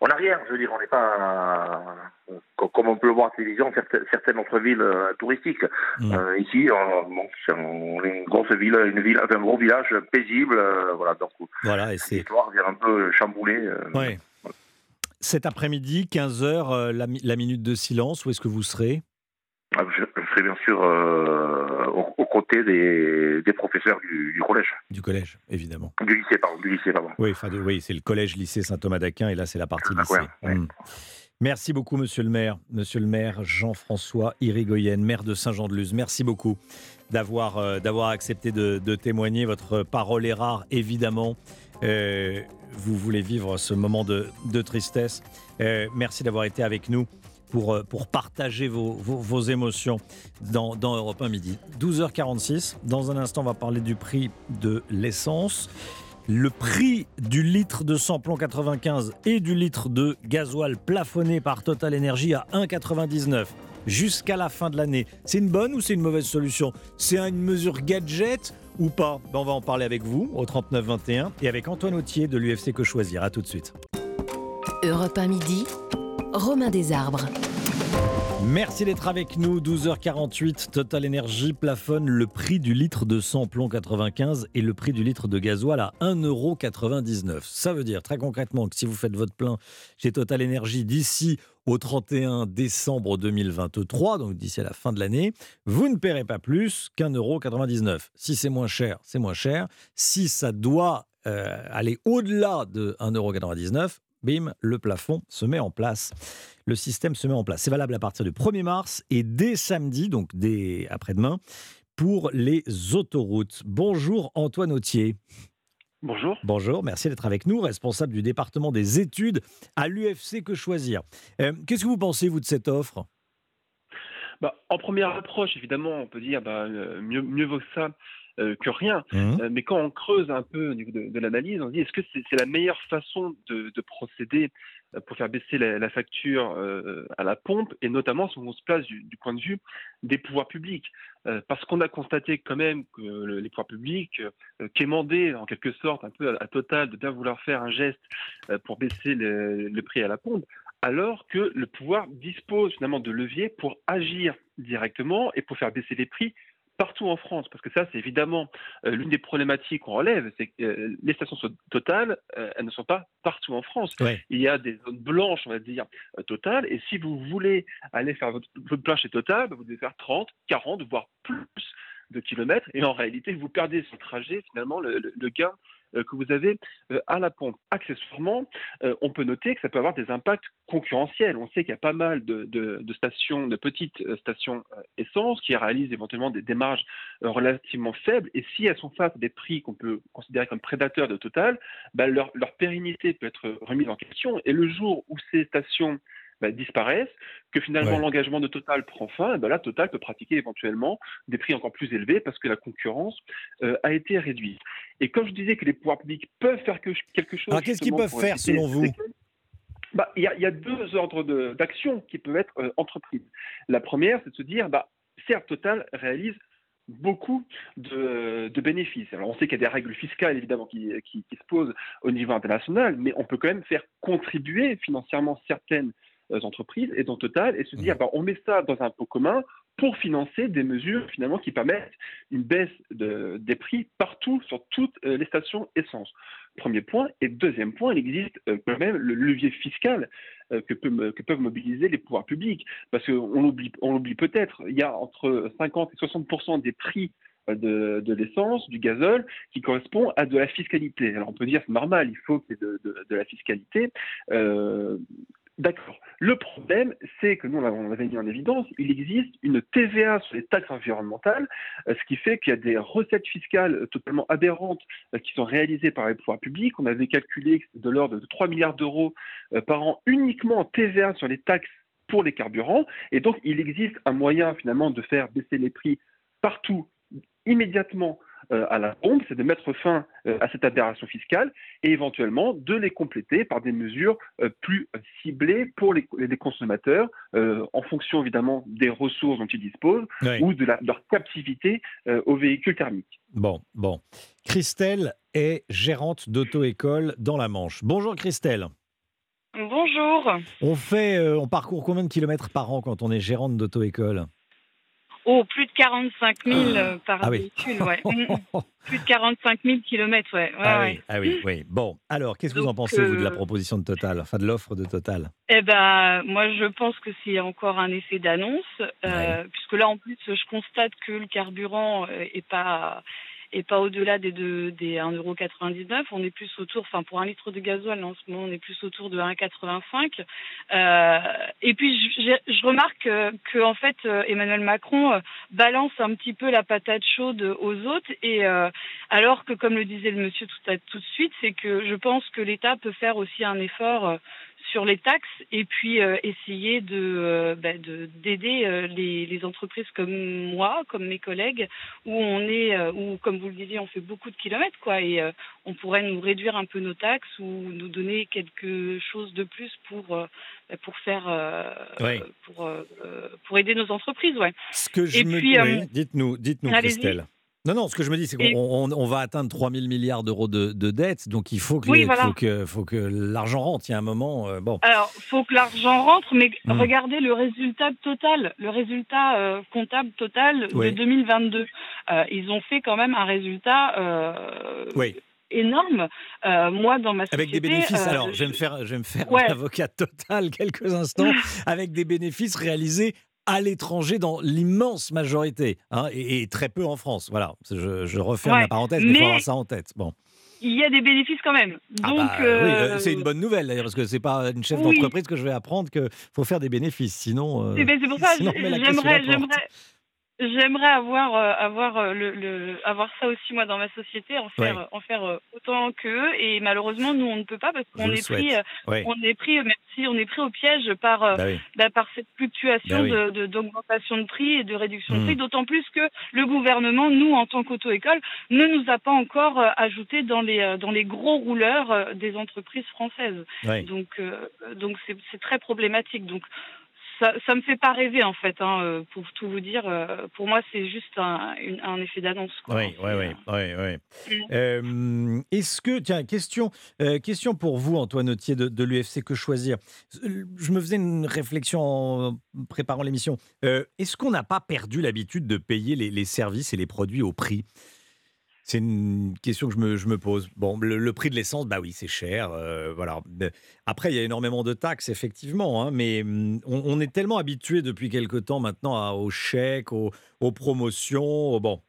on, a rien, je veux dire, on n'est pas, comme on peut le voir à la télévision, certaines, autres villes euh, touristiques. Mm. Euh, ici, on, est une grosse ville, une ville, un gros village paisible, euh, voilà, donc voilà, l'histoire vient un peu chambouler. Cet après-midi, 15h, la, minute de silence, où est-ce que vous serez? Ah, je, serai bien sûr aux, côtés des, professeurs du, collège. Du collège, évidemment. Du lycée, pardon. Du lycée, pardon. Oui, oui c'est le collège-lycée Saint-Thomas d'Aquin, et là, c'est la partie lycée. Hmm. Merci beaucoup, monsieur le maire. Monsieur le maire Jean-François Irigoyen, maire de Saint-Jean-de-Luz. Merci beaucoup d'avoir euh, accepté de, témoigner. Votre parole est rare, évidemment. Euh, vous voulez vivre ce moment de, tristesse. Euh, merci d'avoir été avec nous pour, euh, pour partager vos, vos, émotions dans, dans Europe 1 Midi. 12h46, dans un instant, on va parler du prix de l'essence. Le prix du litre de samplon 95 et du litre de gasoil plafonné par Total Energy à 1,99 jusqu'à la fin de l'année. C'est une bonne ou c'est une mauvaise solution? C'est une mesure gadget ou pas? Ben, On va en parler avec vous au 3921 et avec Antoine Autier de l'UFC Que Choisir. A tout de suite. Europe 1 midi. Romain Desarbres. Merci d'être avec nous. 12h48, Total Energy plafonne le prix du litre de samplon 95 et le prix du litre de gasoil à 1,99€. Ça veut dire très concrètement que si vous faites votre plein chez Total Energy d'ici au 31 décembre 2023, donc d'ici à la fin de l'année, vous ne paierez pas plus qu'1,99€. Si c'est moins cher, c'est moins cher. Si ça doit euh, aller au-delà de 1,99€, bim, le plafond se met en place. Le système se met en place. C'est valable à partir du 1er mars et dès samedi, donc dès après-demain, pour les autoroutes. Bonjour Antoine Autier. Bonjour. Bonjour, merci d'être avec nous, responsable du département des études à l'UFC Que Choisir. Euh, qu'est-ce que vous pensez, vous, de cette offre? Bah, En première approche, évidemment, on peut dire bah, euh, mieux, mieux vaut ça que rien. Mmh. Euh, mais quand on creuse un peu au niveau de, l'analyse, on se dit est-ce que c'est la meilleure façon de, procéder euh, pour faire baisser la, facture à la pompe, et notamment si on se place du, point de vue des pouvoirs publics? parce qu'on a constaté quand même que les pouvoirs publics quémandaient en quelque sorte un peu à, Total de bien vouloir faire un geste pour baisser le, le prix à la pompe, alors que le pouvoir dispose finalement de leviers pour agir directement et pour faire baisser les prix partout en France, parce que ça, c'est évidemment euh, l'une des problématiques qu'on relève, c'est que euh, les stations totales, euh, elles ne sont pas partout en France. Il y a des zones blanches, on va dire, totales, et si vous voulez aller faire votre, votre plein chez Total, bah, vous devez faire 30, 40, voire plus de kilomètres, et en réalité, vous perdez ce trajet, finalement, le, le gain euh, que vous avez euh, à la pompe. Accessoirement, euh, on peut noter que ça peut avoir des impacts concurrentiels. On sait qu'il y a pas mal de, stations, de petites stations essence qui réalisent éventuellement des démarches relativement faibles. Et si elles sont face à des prix qu'on peut considérer comme prédateurs de Total, bah, leur, leur pérennité peut être remise en question. Et le jour où ces stations bah, disparaissent, que finalement l'engagement de Total prend fin, et ben là Total peut pratiquer éventuellement des prix encore plus élevés parce que la concurrence euh, a été réduite. Et comme je disais que les pouvoirs publics peuvent faire quelque chose. Alors qu'est-ce qu'ils peuvent faire selon vous? bah, il y, a deux ordres d'action qui peuvent être euh, entreprises. La première, c'est de se dire, bah, certes, Total réalise beaucoup de, bénéfices. Alors on sait qu'il y a des règles fiscales évidemment qui, qui, se posent au niveau international, mais on peut quand même faire contribuer financièrement certaines entreprises et dans Total et se dire, mmh. bah, on met ça dans un pot commun pour financer des mesures finalement qui permettent une baisse des prix partout sur toutes euh, les stations essence. Premier point. Et deuxième point, il existe euh, quand même le levier fiscal euh, que, que, peuvent mobiliser les pouvoirs publics. Parce qu'on l'oublie, on peut-être, il y a entre 50 et 60% des prix de, l'essence, du gazole, qui correspond à de la fiscalité. Alors on peut dire c'est normal, il faut qu'il y ait de, la fiscalité. D'accord. Le problème, c'est que nous, on l'avait mis en évidence, il existe une TVA sur les taxes environnementales, euh, ce qui fait qu'il y a des recettes fiscales totalement aberrantes euh, qui sont réalisées par les pouvoirs publics. On avait calculé de l'ordre de 3 milliards d'euros euh, par an uniquement en TVA sur les taxes pour les carburants. Et donc, il existe un moyen finalement de faire baisser les prix partout, immédiatement, euh, à la bombe, c'est de mettre fin euh, à cette aberration fiscale et éventuellement de les compléter par des mesures euh, plus ciblées pour les, consommateurs en fonction évidemment des ressources dont ils disposent ou de, leur captivité aux véhicules thermiques. Bon, bon. Christelle est gérante d'auto-école dans la Manche. Bonjour Christelle. Bonjour. On fait, on parcourt combien de kilomètres par an quand on est gérante d'auto-école? Oh, plus de 45 000 euh, par ah véhicule, ouais. Mm, mm. plus de 45 000 kilomètres, ouais. ah, Oui, ah oui, oui. Bon, alors, qu'est-ce que vous en pensez, vous, de la euh, proposition de Total, enfin de l'offre de Total? Eh ben, moi, je pense que c'est encore un effet d'annonce, euh, puisque là, en plus, je constate que le carburant est pas et pas au-delà des, des 1,99€. On est plus autour, enfin pour un litre de gasoil en ce moment, on est plus autour de 1,85. Euh, et puis je, remarque que, en fait euh, Emmanuel Macron euh, balance un petit peu la patate chaude aux autres et euh, alors que comme le disait le monsieur tout, à, tout de suite, c'est que je pense que l'État peut faire aussi un effort sur les taxes et puis euh, essayer de euh, bah, d'aider euh, les, les, entreprises comme moi, comme mes collègues, où on est, où comme vous le disiez, on fait beaucoup de kilomètres, quoi, et on pourrait nous réduire un peu nos taxes ou nous donner quelque chose de plus pour bah, pour faire pour pour aider nos entreprises, ouais. Ce que je me puis, dites-nous, dites-nous, Christelle. Non, non, ce que je me dis, c'est qu'on on, va atteindre 3 000 milliards d'euros de, de dettes, donc il faut que, faut que, faut que l'argent rentre. Il y a un moment. Euh, bon. Alors, il faut que l'argent rentre, mais hmm. regardez le résultat total, le résultat euh, comptable total de 2022. Euh, ils ont fait quand même un résultat. énorme. moi, dans ma société... Avec des bénéfices, alors je vais me faire, je vais me faire avocat total quelques instants, avec des bénéfices réalisés à l'étranger dans l'immense majorité, hein, et, très peu en France. Voilà, je, je referme la parenthèse, mais il faut avoir ça en tête. Bon. Il y a des bénéfices quand même. Ah Donc, bah, euh, c'est une bonne nouvelle d'ailleurs, parce que c'est pas une chef d'entreprise que je vais apprendre qu'il faut faire des bénéfices, sinon. Euh, eh ben, c'est pour ça, j'aimerais, j'aimerais, avoir euh, avoir euh, le, le, avoir ça aussi moi dans ma société, en faire en faire euh, autant qu'eux et malheureusement nous on ne peut pas parce qu'on est pris on est pris merci on est pris au piège par bah bah, par cette fluctuation bah de d'augmentation de, prix et de réduction de mmh. prix d'autant plus que le gouvernement nous en tant qu'auto-école ne nous a pas encore ajouté dans les dans les gros rouleurs des entreprises françaises. Donc donc c'est très problématique. Donc ça, ça me fait pas rêver en fait, hein, euh, pour tout vous dire. Euh, pour moi, c'est juste un, un effet d'annonce. Oui, oui, oui, oui, oui. Est-ce que, tiens, question, euh, question pour vous, Antoine Autier de, de l'UFC Que Choisir? Je me faisais une réflexion en préparant l'émission. Est-ce qu'on n'a pas perdu l'habitude de payer les, les services et les produits au prix? C'est une question que je me, je me pose. Bon, le, prix de l'essence, bah oui, c'est cher. Euh, voilà. Après, il y a énormément de taxes, effectivement, hein, mais hum, on, est tellement habitué depuis quelque temps maintenant aux chèques, aux, promotions. Bon.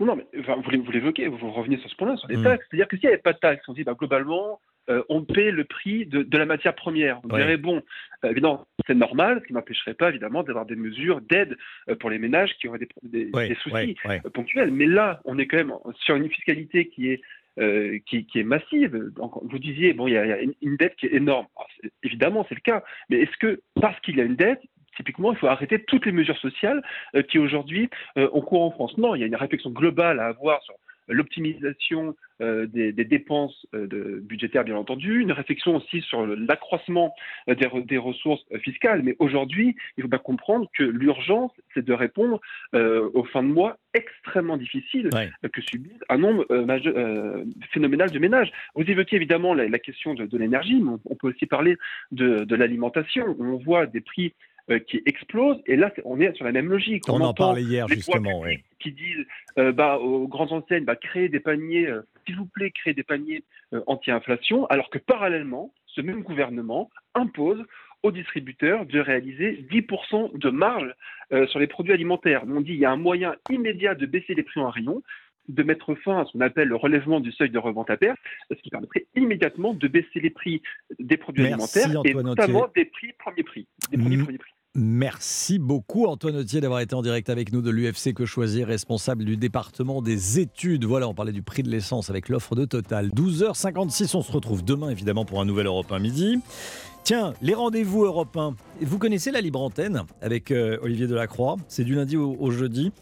Non, mais vous l'évoquez, vous revenez sur ce point-là, sur les mmh. taxes. C'est-à-dire que s'il n'y avait pas de taxes, on dit bah, globalement, euh, on paie le prix de, la matière première. On dirait, bon, euh, évidemment, c'est normal, ce qui n'empêcherait pas, évidemment, d'avoir des mesures d'aide euh, pour les ménages qui auraient des, soucis ponctuels. Mais là, on est quand même sur une fiscalité qui est, qui, est massive. Donc, vous disiez, bon, il y, a, une, dette qui est énorme. évidemment, c'est le cas. Mais est-ce que, parce qu'il y a une dette, typiquement, il faut arrêter toutes les mesures sociales qui aujourd'hui ont cours en France? Non, il y a une réflexion globale à avoir sur l'optimisation euh, des, dépenses euh, de, budgétaires, bien entendu, une réflexion aussi sur l'accroissement euh, des, ressources fiscales. Mais aujourd'hui, il faut bien comprendre que l'urgence, c'est de répondre aux fins de mois extrêmement difficiles que subissent un nombre phénoménal de ménages. Vous évoquez évidemment la, question de, l'énergie, mais on, peut aussi parler de, de l'alimentation. On voit des prix euh, qui explose. Et là, on est sur la même logique. On, en parlait hier, justement. Qui disent euh, bah, aux grandes enseignes, bah, créez des paniers, euh, s'il vous plaît, créez des paniers anti-inflation, alors que parallèlement, ce même gouvernement impose aux distributeurs de réaliser 10% de marge sur les produits alimentaires. On dit il y a un moyen immédiat de baisser les prix en rayon, de mettre fin à ce qu'on appelle le relèvement du seuil de revente à perte, ce qui permettrait immédiatement de baisser les prix des produits alimentaires et notamment des prix premiers prix. Des premiers prix. Merci beaucoup Antoine Autier d'avoir été en direct avec nous de l'UFC Que Choisir, responsable du département des études. Voilà, on parlait du prix de l'essence avec l'offre de Total. 12h56, on se retrouve demain évidemment pour un nouvel Europe 1 midi. Tiens, les rendez-vous européens. Vous connaissez la libre antenne avec euh, Olivier Delacroix? C'est du lundi au jeudi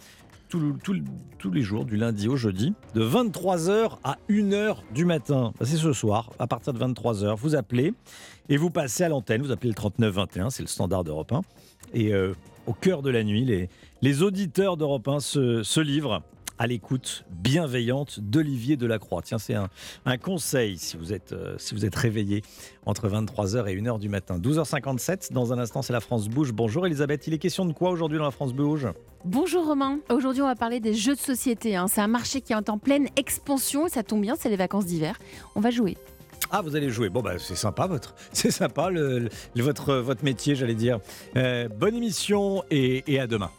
tous les jours, du lundi au jeudi, de 23h à 1h du matin. Bah, c'est ce soir, à partir de 23h. Vous appelez et vous passez à l'antenne. Vous appelez le 3921, c'est le standard d'Europe 1. Et euh, au cœur de la nuit, les, les auditeurs d'Europe 1 se, se livrent à l'écoute bienveillante d'Olivier Delacroix. Tiens, c'est un, conseil si vous, êtes, euh, si vous êtes réveillé entre 23h et 1h du matin. 12h57, dans un instant, c'est la France Bouge. Bonjour Elisabeth, il est question de quoi aujourd'hui dans la France Bouge? Bonjour Romain, aujourd'hui on va parler des jeux de société. Hein. C'est un marché qui est en pleine expansion et ça tombe bien, c'est les vacances d'hiver. On va jouer. Ah, vous allez jouer. Bon, bah, c'est sympa, votre, c'est sympa, le, votre, votre métier, j'allais dire. Euh, bonne émission et, et à demain.